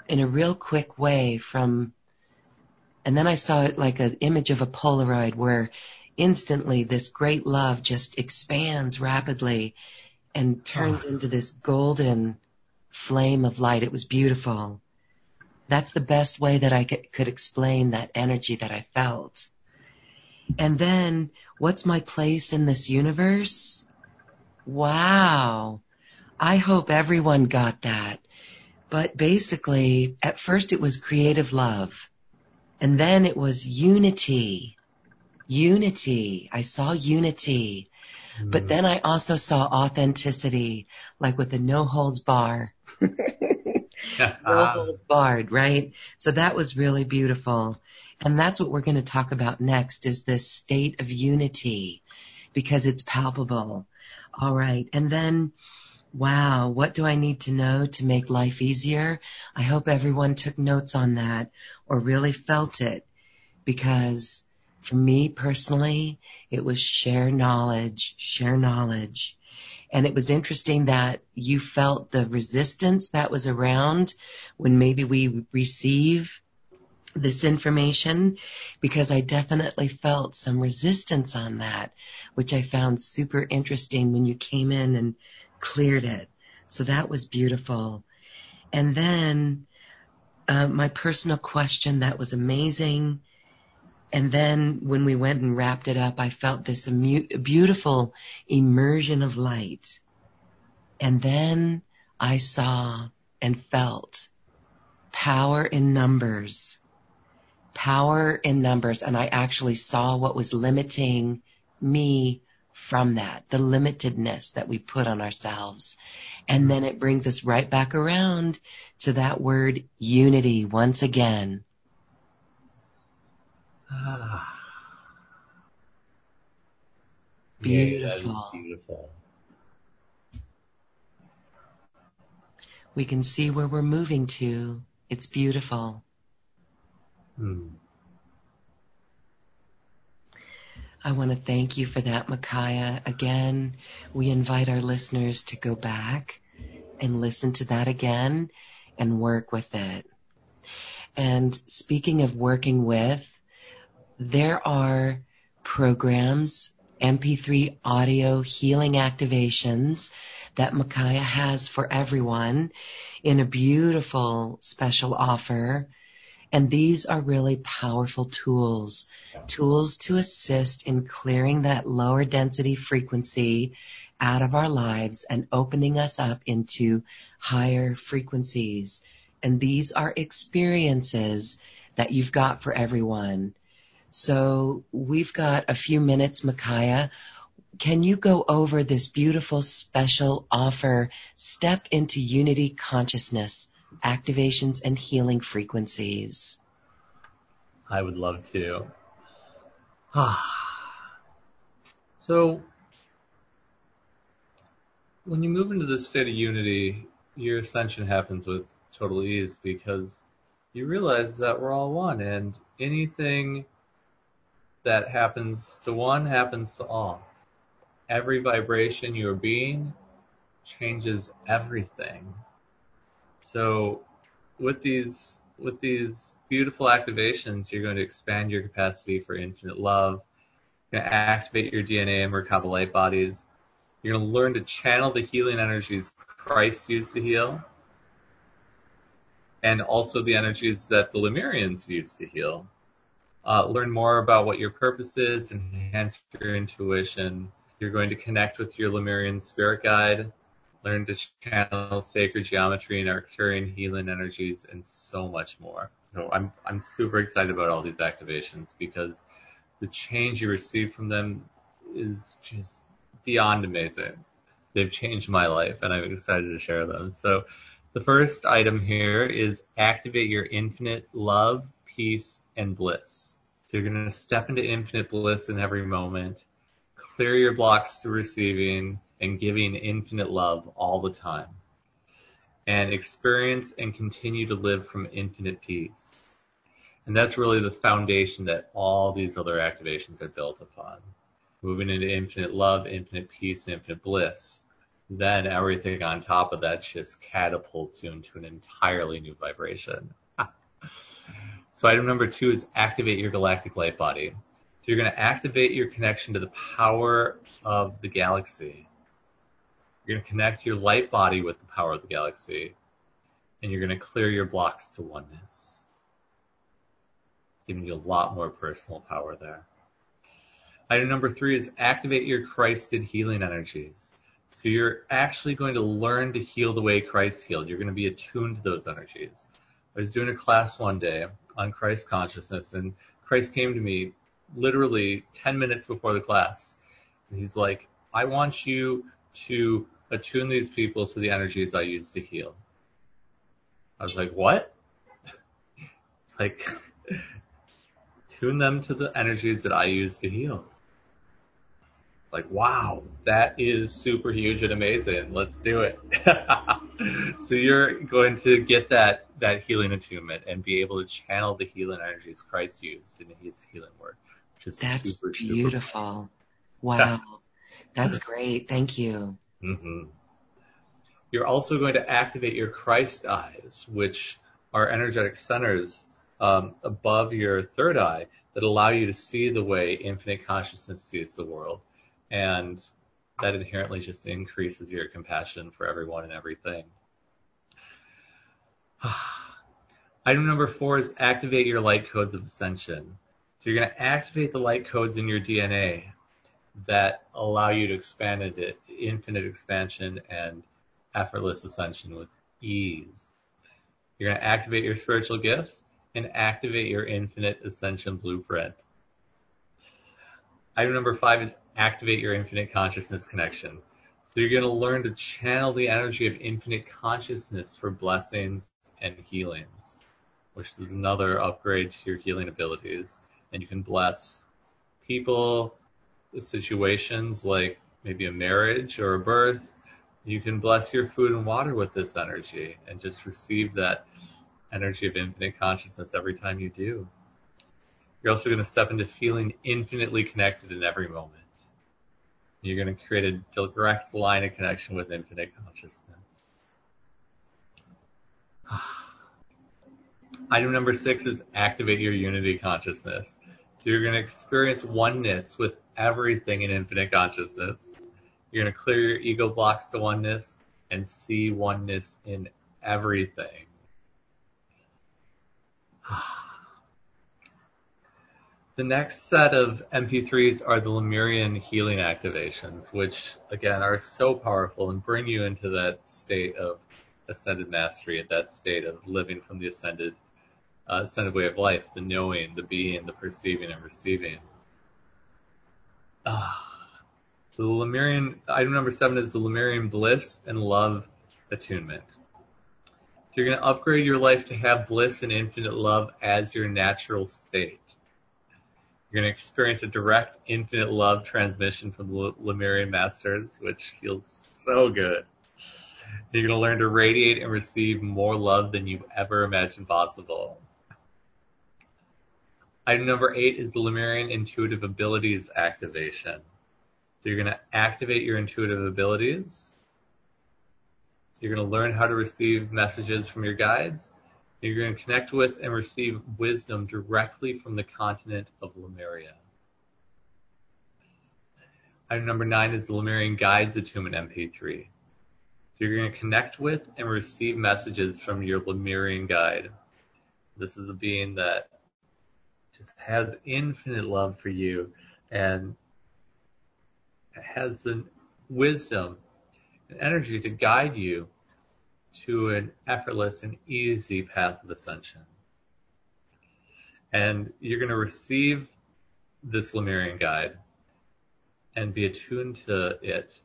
in a real quick way from, and then I saw it like an image of a Polaroid where instantly this great love just expands rapidly and turns oh. into this golden flame of light. It was beautiful. That's the best way that I could explain that energy that I felt. And then, what's my place in this universe? Wow. I hope everyone got that. But basically, at first it was creative love. And then it was unity. Unity. I saw unity. Mm. But then I also saw authenticity, like with the no holds bar. no holds barred, right? So that was really beautiful. And that's what we're going to talk about next is this state of unity because it's palpable. All right. And then Wow, what do I need to know to make life easier? I hope everyone took notes on that or really felt it because for me personally, it was share knowledge, share knowledge. And it was interesting that you felt the resistance that was around when maybe we receive this information because I definitely felt some resistance on that, which I found super interesting when you came in and cleared it. So that was beautiful. And then uh, my personal question that was amazing. And then when we went and wrapped it up, I felt this amu- beautiful immersion of light. And then I saw and felt power in numbers. Power in numbers. And I actually saw what was limiting me from that, the limitedness that we put on ourselves. And then it brings us right back around to that word unity once again. Ah. Beautiful. Yeah, beautiful. We can see where we're moving to. It's beautiful. Hmm. I want to thank you for that, Micaiah. Again, we invite our listeners to go back and listen to that again and work with it. And speaking of working with, there are programs, MP3 audio healing activations that Micaiah has for everyone in a beautiful special offer and these are really powerful tools, tools to assist in clearing that lower density frequency out of our lives and opening us up into higher frequencies. And these are experiences that you've got for everyone. So we've got a few minutes, Micaiah. Can you go over this beautiful special offer, Step into Unity Consciousness? Activations and healing frequencies? I would love to. Ah. so, when you move into this state of unity, your ascension happens with total ease because you realize that we're all one and anything that happens to one happens to all. Every vibration you are being changes everything. So with these with these beautiful activations, you're going to expand your capacity for infinite love. You're going to activate your DNA and Merkaba light bodies. You're going to learn to channel the healing energies Christ used to heal, and also the energies that the Lemurians used to heal. uh, learn more about what your purpose is, enhance your intuition. You're going to connect with your Lemurian spirit guide, learn to channel sacred geometry and Arcturian healing energies, and so much more. So I'm I'm super excited about all these activations because the change you receive from them is just beyond amazing. They've changed my life, and I'm excited to share them. So the first item here is activate your infinite love, peace, and bliss. So you're going to step into infinite bliss in every moment, clear your blocks through receiving and giving infinite love all the time, and experience and continue to live from infinite peace. And that's really the foundation that all these other activations are built upon. Moving into infinite love, infinite peace, and infinite bliss then everything on top of that just catapults you into an entirely new vibration. so item number two is activate your galactic light body. So you're going to activate your connection to the power of the galaxy. You're going to connect your light body with the power of the galaxy, and you're going to clear your blocks to oneness, giving you a lot more personal power there. Item number three is activate your Christed healing energies. So you're actually going to learn to heal the way Christ healed. You're going to be attuned to those energies. I was doing a class one day on Christ consciousness, and Christ came to me literally 10 minutes before the class. And he's like, I want you to attune these people to the energies I use to heal. I was like, what? like, tune them to the energies that I use to heal like, wow, that is super huge and amazing. Let's do it. so you're going to get that, that healing attunement and be able to channel the healing energies Christ used in his healing work. That's super, beautiful. Super wow. That's great. Thank you. Mm-hmm. You're also going to activate your Christ eyes, which are energetic centers um, above your third eye that allow you to see the way infinite consciousness sees the world and that inherently just increases your compassion for everyone and everything. Item number four is activate your light codes of ascension. So you're going to activate the light codes in your DNA that allow you to expand into infinite expansion and effortless ascension with ease. You're going to activate your spiritual gifts and activate your infinite ascension blueprint. Item number five is activate your infinite consciousness connection. So you're going to learn to channel the energy of infinite consciousness for blessings and healings, which is another upgrade to your healing abilities. And you can bless people, situations like maybe a marriage or a birth. You can bless your food and water with this energy and just receive that energy of infinite consciousness every time you do. You're also going to step into feeling infinitely connected in every moment. You're going to create a direct line of connection with infinite consciousness. Item number six is activate your unity consciousness. So you're going to experience oneness with everything in infinite consciousness. You're going to clear your ego blocks to oneness and see oneness in everything. The next set of MP3s are the Lemurian healing activations, which again are so powerful and bring you into that state of ascended mastery, at that state of living from the ascended, uh, ascended way of life, the knowing, the being, the perceiving and receiving. Ah. So the Lemurian, item number seven is the Lemurian bliss and love attunement. So you're going to upgrade your life to have bliss and infinite love as your natural state. You're going to experience a direct infinite love transmission from the Lemurian Masters, which feels so good. You're going to learn to radiate and receive more love than you've ever imagined possible. Item number eight is the Lemurian Intuitive Abilities Activation. So you're going to activate your intuitive abilities. So you're going to learn how to receive messages from your guides you're going to connect with and receive wisdom directly from the continent of Lemuria. Item number nine is the Lemurian Guides Attunement MP3. So you're going to connect with and receive messages from your Lemurian guide. This is a being that just has infinite love for you and has the wisdom and energy to guide you to an effortless and easy path of ascension. And you're going to receive this Lemurian guide and be attuned to it,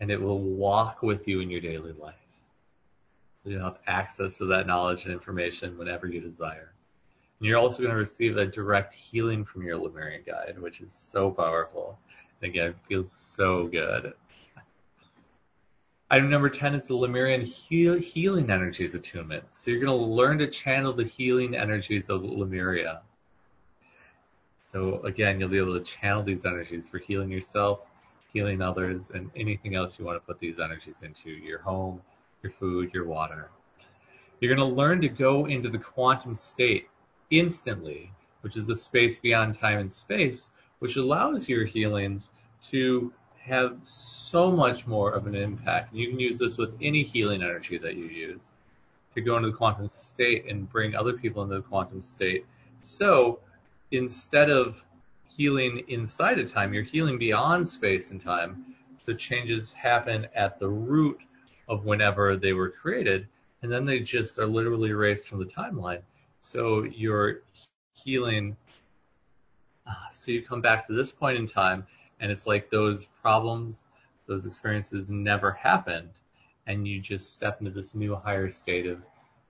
and it will walk with you in your daily life. So you'll have access to that knowledge and information whenever you desire. And you're also going to receive a direct healing from your Lemurian guide, which is so powerful. And again, feels so good. Item number 10 is the Lemurian heal, healing energies attunement. So you're going to learn to channel the healing energies of Lemuria. So again, you'll be able to channel these energies for healing yourself, healing others, and anything else you want to put these energies into your home, your food, your water. You're going to learn to go into the quantum state instantly, which is the space beyond time and space, which allows your healings to have so much more of an impact. You can use this with any healing energy that you use to go into the quantum state and bring other people into the quantum state. So instead of healing inside of time, you're healing beyond space and time. So changes happen at the root of whenever they were created, and then they just are literally erased from the timeline. So you're healing. Ah, so you come back to this point in time and it's like those problems, those experiences never happened. And you just step into this new higher state of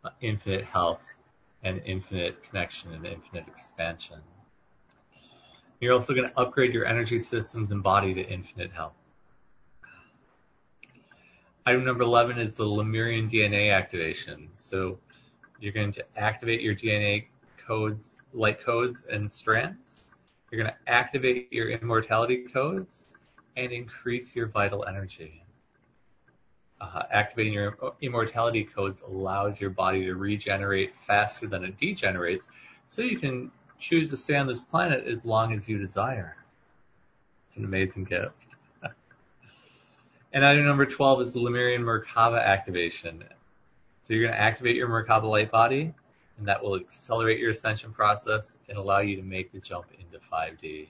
uh, infinite health and infinite connection and infinite expansion. You're also going to upgrade your energy systems and body to infinite health. Item number 11 is the Lemurian DNA activation. So you're going to activate your DNA codes, light codes and strands you're going to activate your immortality codes and increase your vital energy. Uh, activating your immortality codes allows your body to regenerate faster than it degenerates, so you can choose to stay on this planet as long as you desire. It's an amazing gift. and item number 12 is the Lemurian Merkaba activation. So you're going to activate your Merkaba light body, and that will accelerate your ascension process and allow you to make the jump into 5D.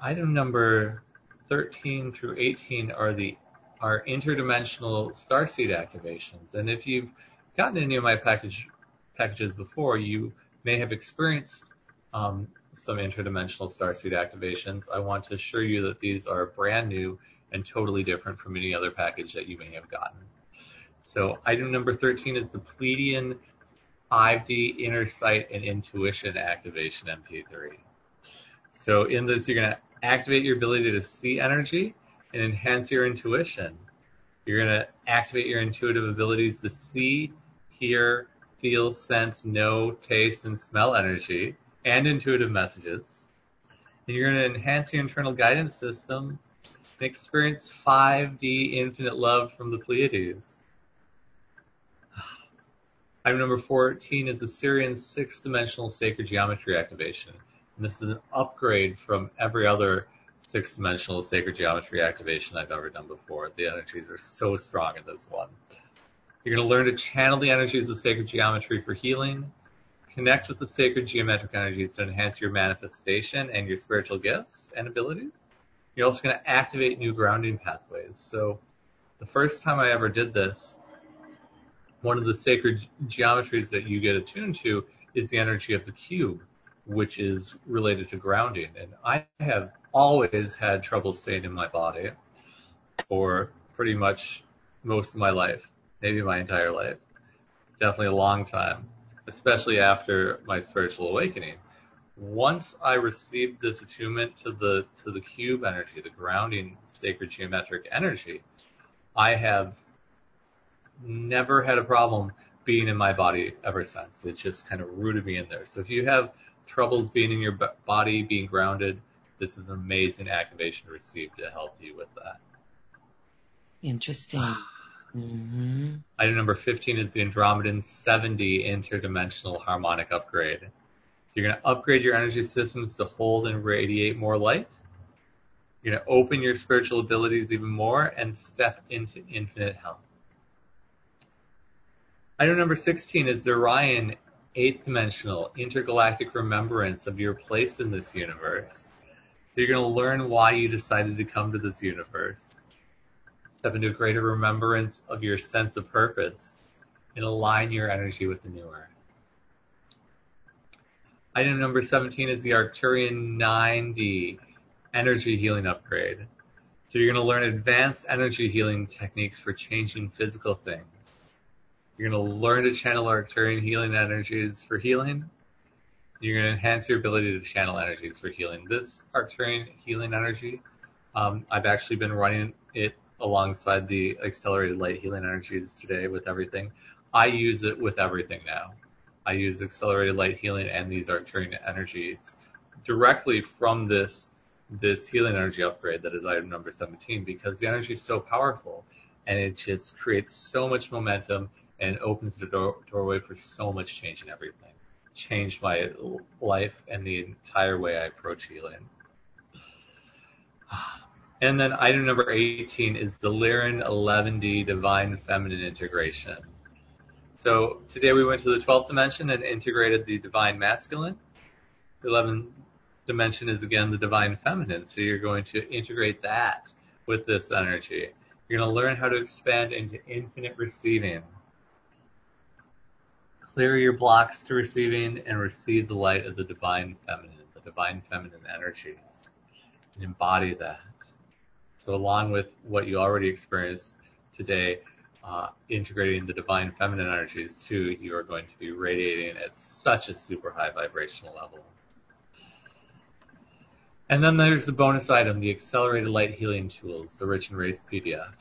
Item number 13 through 18 are the are interdimensional starseed activations. And if you've gotten any of my package packages before, you may have experienced um, some interdimensional starseed activations. I want to assure you that these are brand new and totally different from any other package that you may have gotten. So item number 13 is the Pleiadian 5D inner sight and intuition activation MP3. So in this, you're going to activate your ability to see energy and enhance your intuition. You're going to activate your intuitive abilities to see, hear, feel, sense, know, taste, and smell energy and intuitive messages. And you're going to enhance your internal guidance system and experience 5D infinite love from the Pleiades. Item number 14 is the Sirian six dimensional sacred geometry activation. And this is an upgrade from every other six dimensional sacred geometry activation I've ever done before. The energies are so strong in this one. You're going to learn to channel the energies of sacred geometry for healing, connect with the sacred geometric energies to enhance your manifestation and your spiritual gifts and abilities. You're also going to activate new grounding pathways. So the first time I ever did this, one of the sacred geometries that you get attuned to is the energy of the cube, which is related to grounding. And I have always had trouble staying in my body for pretty much most of my life, maybe my entire life, definitely a long time, especially after my spiritual awakening. Once I received this attunement to the to the cube energy, the grounding sacred geometric energy, I have never had a problem being in my body ever since. It just kind of rooted me in there. So if you have troubles being in your body, being grounded, this is an amazing activation to receive to help you with that. Interesting. mm-hmm. Item number 15 is the Andromedan 7D interdimensional harmonic upgrade. So you're going to upgrade your energy systems to hold and radiate more light. You're going to open your spiritual abilities even more and step into infinite health. Item number 16 is the Orion eighth dimensional intergalactic remembrance of your place in this universe. So you're going to learn why you decided to come to this universe. Step into a greater remembrance of your sense of purpose and align your energy with the new earth. Item number 17 is the Arcturian 9D energy healing upgrade. So you're going to learn advanced energy healing techniques for changing physical things. You're going to learn to channel Arcturian healing energies for healing. You're going to enhance your ability to channel energies for healing. This Arcturian healing energy, um, I've actually been running it alongside the accelerated light healing energies today with everything. I use it with everything now. I use accelerated light healing and these Arcturian energies directly from this this healing energy upgrade that is item number 17 because the energy is so powerful and it just creates so much momentum and opens the door, doorway for so much change in everything. Changed my life and the entire way I approach healing. And then item number 18 is the Lyran 11D Divine Feminine Integration. So today we went to the 12th dimension and integrated the Divine Masculine. The 11th dimension is again the Divine Feminine. So you're going to integrate that with this energy. You're going to learn how to expand into infinite receiving. Clear your blocks to receiving and receive the light of the Divine Feminine, the Divine Feminine energies, and embody that. So along with what you already experienced today, uh, integrating the divine feminine energies too, you are going to be radiating at such a super high vibrational level. And then there's the bonus item, the accelerated light healing tools, the Rich and Race PDF.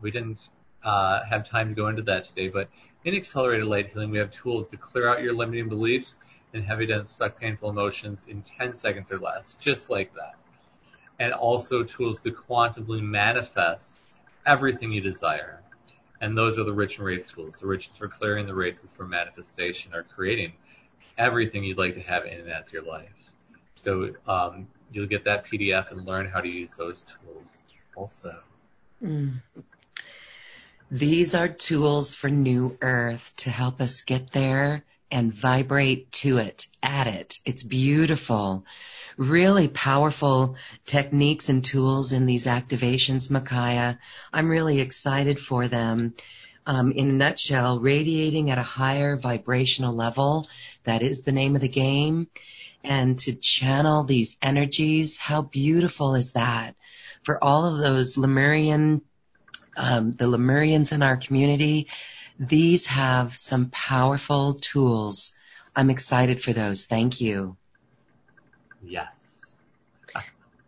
We didn't uh, have time to go into that today, but in accelerated light healing, we have tools to clear out your limiting beliefs and heavy, dense, stuck, painful emotions in 10 seconds or less, just like that. And also tools to quantumly manifest everything you desire. And those are the rich and race tools. The rich is for clearing, the race is for manifestation or creating everything you'd like to have in and as your life. So um, you'll get that PDF and learn how to use those tools also. Mm. These are tools for New Earth to help us get there and vibrate to it, at it. It's beautiful really powerful techniques and tools in these activations, Micaiah. I'm really excited for them. Um, in a nutshell, radiating at a higher vibrational level. That is the name of the game. And to channel these energies, how beautiful is that? For all of those Lemurian, um, the Lemurians in our community, these have some powerful tools. I'm excited for those. Thank you. Yes.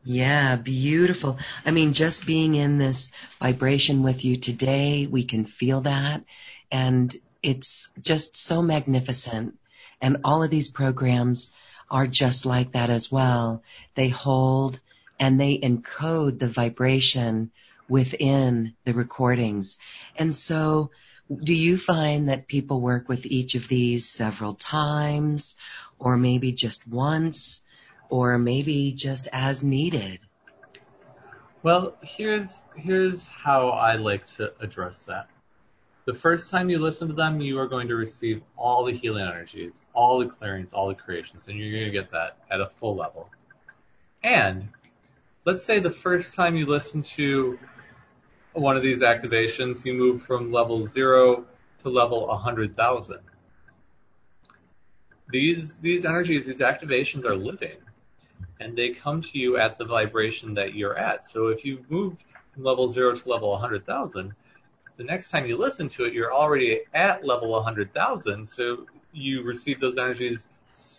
Yeah, beautiful. I mean, just being in this vibration with you today, we can feel that. And it's just so magnificent. And all of these programs are just like that as well. They hold and they encode the vibration within the recordings. And so do you find that people work with each of these several times or maybe just once? Or maybe just as needed? Well, here's here's how I like to address that. The first time you listen to them, you are going to receive all the healing energies, all the clearings, all the creations, and you're going to get that at a full level. And let's say the first time you listen to one of these activations, you move from level zero to level 100,000. These, these energies, these activations are living and they come to you at the vibration that you're at. So if you moved from level zero to level 100,000, the next time you listen to it, you're already at level 100,000. So you receive those energies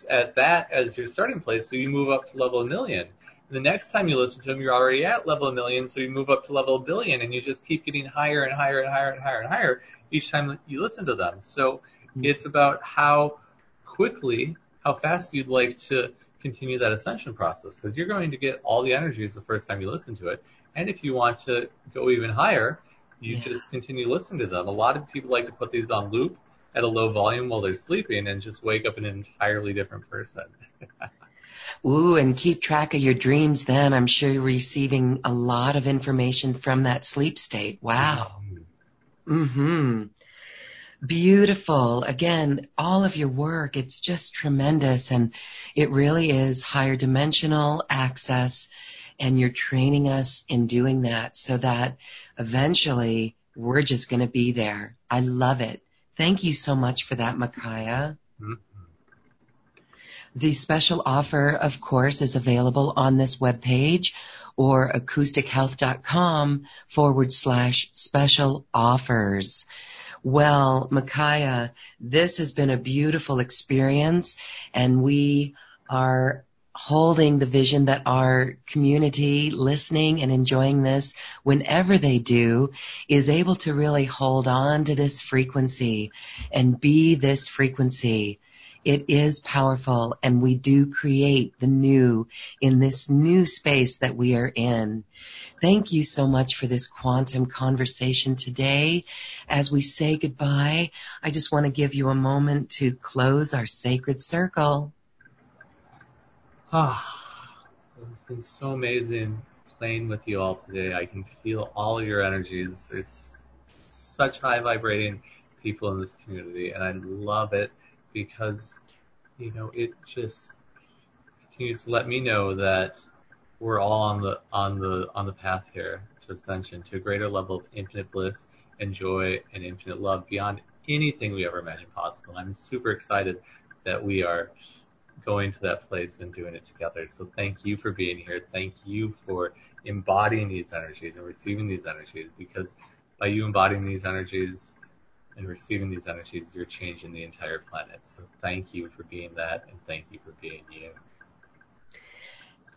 at that as your starting place. So you move up to level a million. The next time you listen to them, you're already at level a million. So you move up to level a billion and you just keep getting higher and higher and higher and higher and higher each time you listen to them. So hmm. it's about how quickly, how fast you'd like to continue that ascension process because you're going to get all the energies the first time you listen to it. And if you want to go even higher, you yeah. just continue listening to them. A lot of people like to put these on loop at a low volume while they're sleeping and just wake up an entirely different person. Ooh, and keep track of your dreams then. I'm sure you're receiving a lot of information from that sleep state. Wow. Mm-hmm. Beautiful. Again, all of your work, it's just tremendous and it really is higher dimensional access and you're training us in doing that so that eventually we're just going to be there. I love it. Thank you so much for that, Micaiah. Mm-hmm. The special offer, of course, is available on this webpage or acoustichealth.com forward slash special offers. Well, Micaiah, this has been a beautiful experience and we are holding the vision that our community listening and enjoying this whenever they do is able to really hold on to this frequency and be this frequency. It is powerful and we do create the new in this new space that we are in. Thank you so much for this quantum conversation today. As we say goodbye, I just want to give you a moment to close our sacred circle. Ah, it's been so amazing playing with you all today. I can feel all your energies. There's such high vibrating people in this community, and I love it because, you know, it just continues to let me know that we're all on the on the on the path here to ascension, to a greater level of infinite bliss and joy and infinite love beyond anything we ever imagined possible. I'm super excited that we are going to that place and doing it together. So thank you for being here. Thank you for embodying these energies and receiving these energies because by you embodying these energies and receiving these energies, you're changing the entire planet. So thank you for being that and thank you for being you.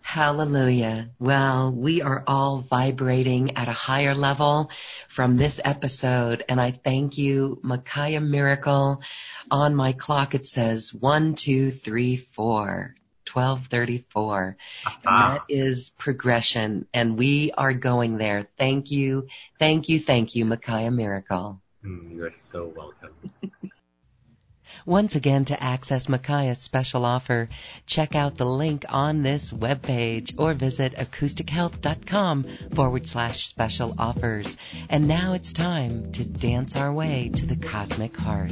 Hallelujah. Well, we are all vibrating at a higher level from this episode. And I thank you, Micaiah Miracle. On my clock, it says one, two, three, four. 1234. And that is progression. And we are going there. Thank you. Thank you. Thank you, Micaiah Miracle. Mm, you're so welcome. Once again, to access Micaiah's special offer, check out the link on this webpage or visit acoustichealth.com forward slash special offers. And now it's time to dance our way to the cosmic heart.